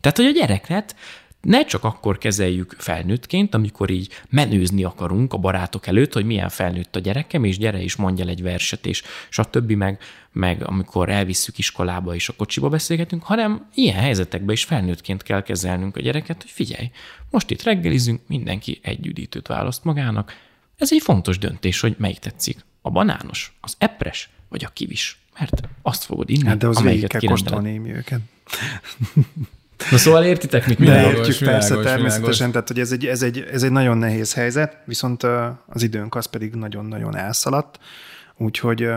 Tehát, hogy a gyereket ne csak akkor kezeljük felnőttként, amikor így menőzni akarunk a barátok előtt, hogy milyen felnőtt a gyerekem, és gyere is mondja egy verset, és stb. meg, meg amikor elvisszük iskolába és a kocsiba beszélgetünk, hanem ilyen helyzetekben is felnőttként kell kezelnünk a gyereket, hogy figyelj, most itt reggelizünk, mindenki egy üdítőt választ magának. Ez egy fontos döntés, hogy melyik tetszik. A banános, az epres, vagy a kivis. Mert azt fogod inni, hát de az végig kell kóstolni őket. Na szóval értitek, mit De értjük persze, világos, természetesen, világos. tehát hogy ez egy, ez, egy, ez egy nagyon nehéz helyzet, viszont az időnk az pedig nagyon-nagyon elszaladt, úgyhogy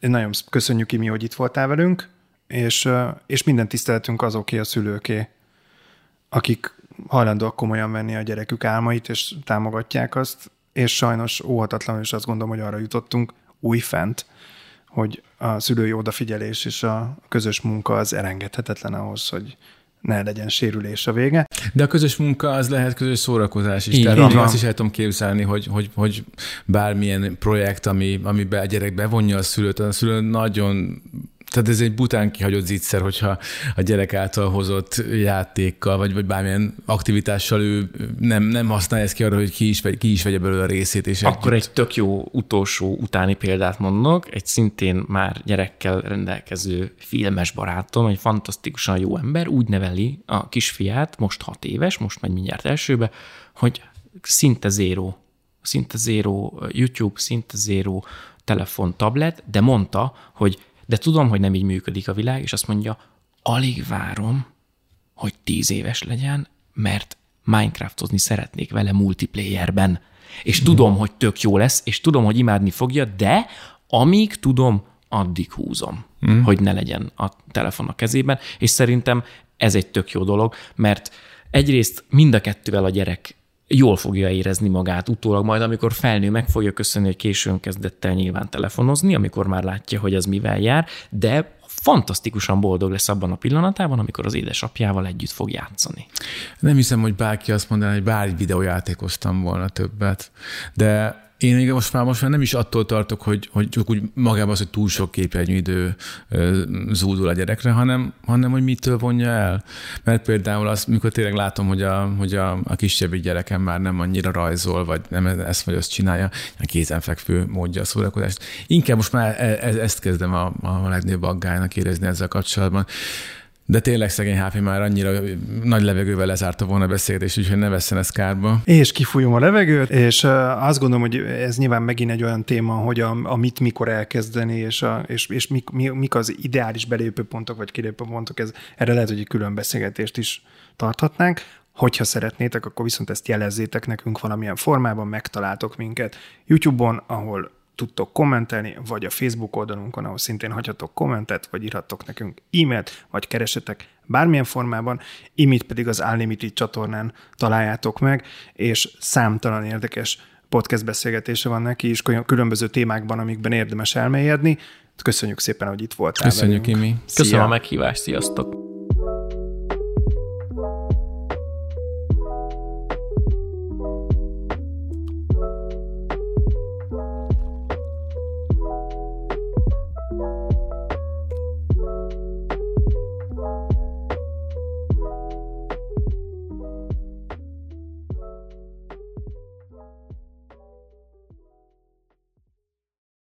nagyon köszönjük, Imi, hogy itt voltál velünk, és, és minden tiszteletünk azoké a szülőké, akik hajlandóak komolyan venni a gyerekük álmait, és támogatják azt, és sajnos óhatatlanul is azt gondolom, hogy arra jutottunk újfent, hogy a szülői odafigyelés és a közös munka az elengedhetetlen ahhoz, hogy ne legyen sérülés a vége. De a közös munka az lehet közös szórakozás is. Igen. Tehát azt is el tudom képzelni, hogy, hogy, hogy bármilyen projekt, ami, amiben a gyerek bevonja a szülőt, a szülő nagyon tehát ez egy bután kihagyott zicser, hogyha a gyerek által hozott játékkal, vagy, vagy bármilyen aktivitással ő nem, nem használja ezt ki arra, hogy ki is, ki is vegye belőle a részét. És Akkor együtt. egy tök jó utolsó utáni példát mondok. Egy szintén már gyerekkel rendelkező filmes barátom, egy fantasztikusan jó ember, úgy neveli a kisfiát, most hat éves, most megy mindjárt elsőbe, hogy szinte zéró, szinte zéró YouTube, szinte zéró telefon, tablet, de mondta, hogy de tudom, hogy nem így működik a világ, és azt mondja, alig várom, hogy tíz éves legyen, mert Minecraftozni szeretnék vele multiplayerben. És mm. tudom, hogy tök jó lesz, és tudom, hogy imádni fogja, de amíg tudom, addig húzom, mm. hogy ne legyen a telefon a kezében, és szerintem ez egy tök jó dolog, mert egyrészt mind a kettővel a gyerek jól fogja érezni magát utólag, majd amikor felnő, meg fogja köszönni, hogy későn kezdett el nyilván telefonozni, amikor már látja, hogy ez mivel jár, de fantasztikusan boldog lesz abban a pillanatában, amikor az édesapjával együtt fog játszani. Nem hiszem, hogy bárki azt mondaná, hogy bár videójátékoztam volna többet, de én még most már, most már nem is attól tartok, hogy, hogy csak úgy magában az, hogy túl sok képernyőidő zúdul a gyerekre, hanem, hanem hogy mitől vonja el. Mert például azt, mikor tényleg látom, hogy a, hogy a, a kisebb gyerekem már nem annyira rajzol, vagy nem ezt vagy azt csinálja, a kézenfekvő módja a szórakozást. Inkább most már e, e, ezt kezdem a, a legnagyobb aggálynak érezni ezzel kapcsolatban. De tényleg szegény HP már annyira nagy levegővel lezárta volna a beszélgetést, úgyhogy ne vesszen ez kárba. És kifújom a levegőt, és azt gondolom, hogy ez nyilván megint egy olyan téma, hogy a, a mit mikor elkezdeni, és, a, és, és mik, mik az ideális belépőpontok, vagy kilépőpontok, ez, erre lehet, hogy egy külön beszélgetést is tarthatnánk. Hogyha szeretnétek, akkor viszont ezt jelezzétek nekünk valamilyen formában, megtaláltok minket YouTube-on, ahol tudtok kommentelni, vagy a Facebook oldalunkon, ahol szintén hagyhatok kommentet, vagy írhattok nekünk e-mailt, vagy keresetek bármilyen formában, imit pedig az Unlimited csatornán találjátok meg, és számtalan érdekes podcast beszélgetése van neki is különböző témákban, amikben érdemes elmélyedni. Köszönjük szépen, hogy itt voltál. Köszönjük, Imi. Köszönöm a meghívást, sziasztok!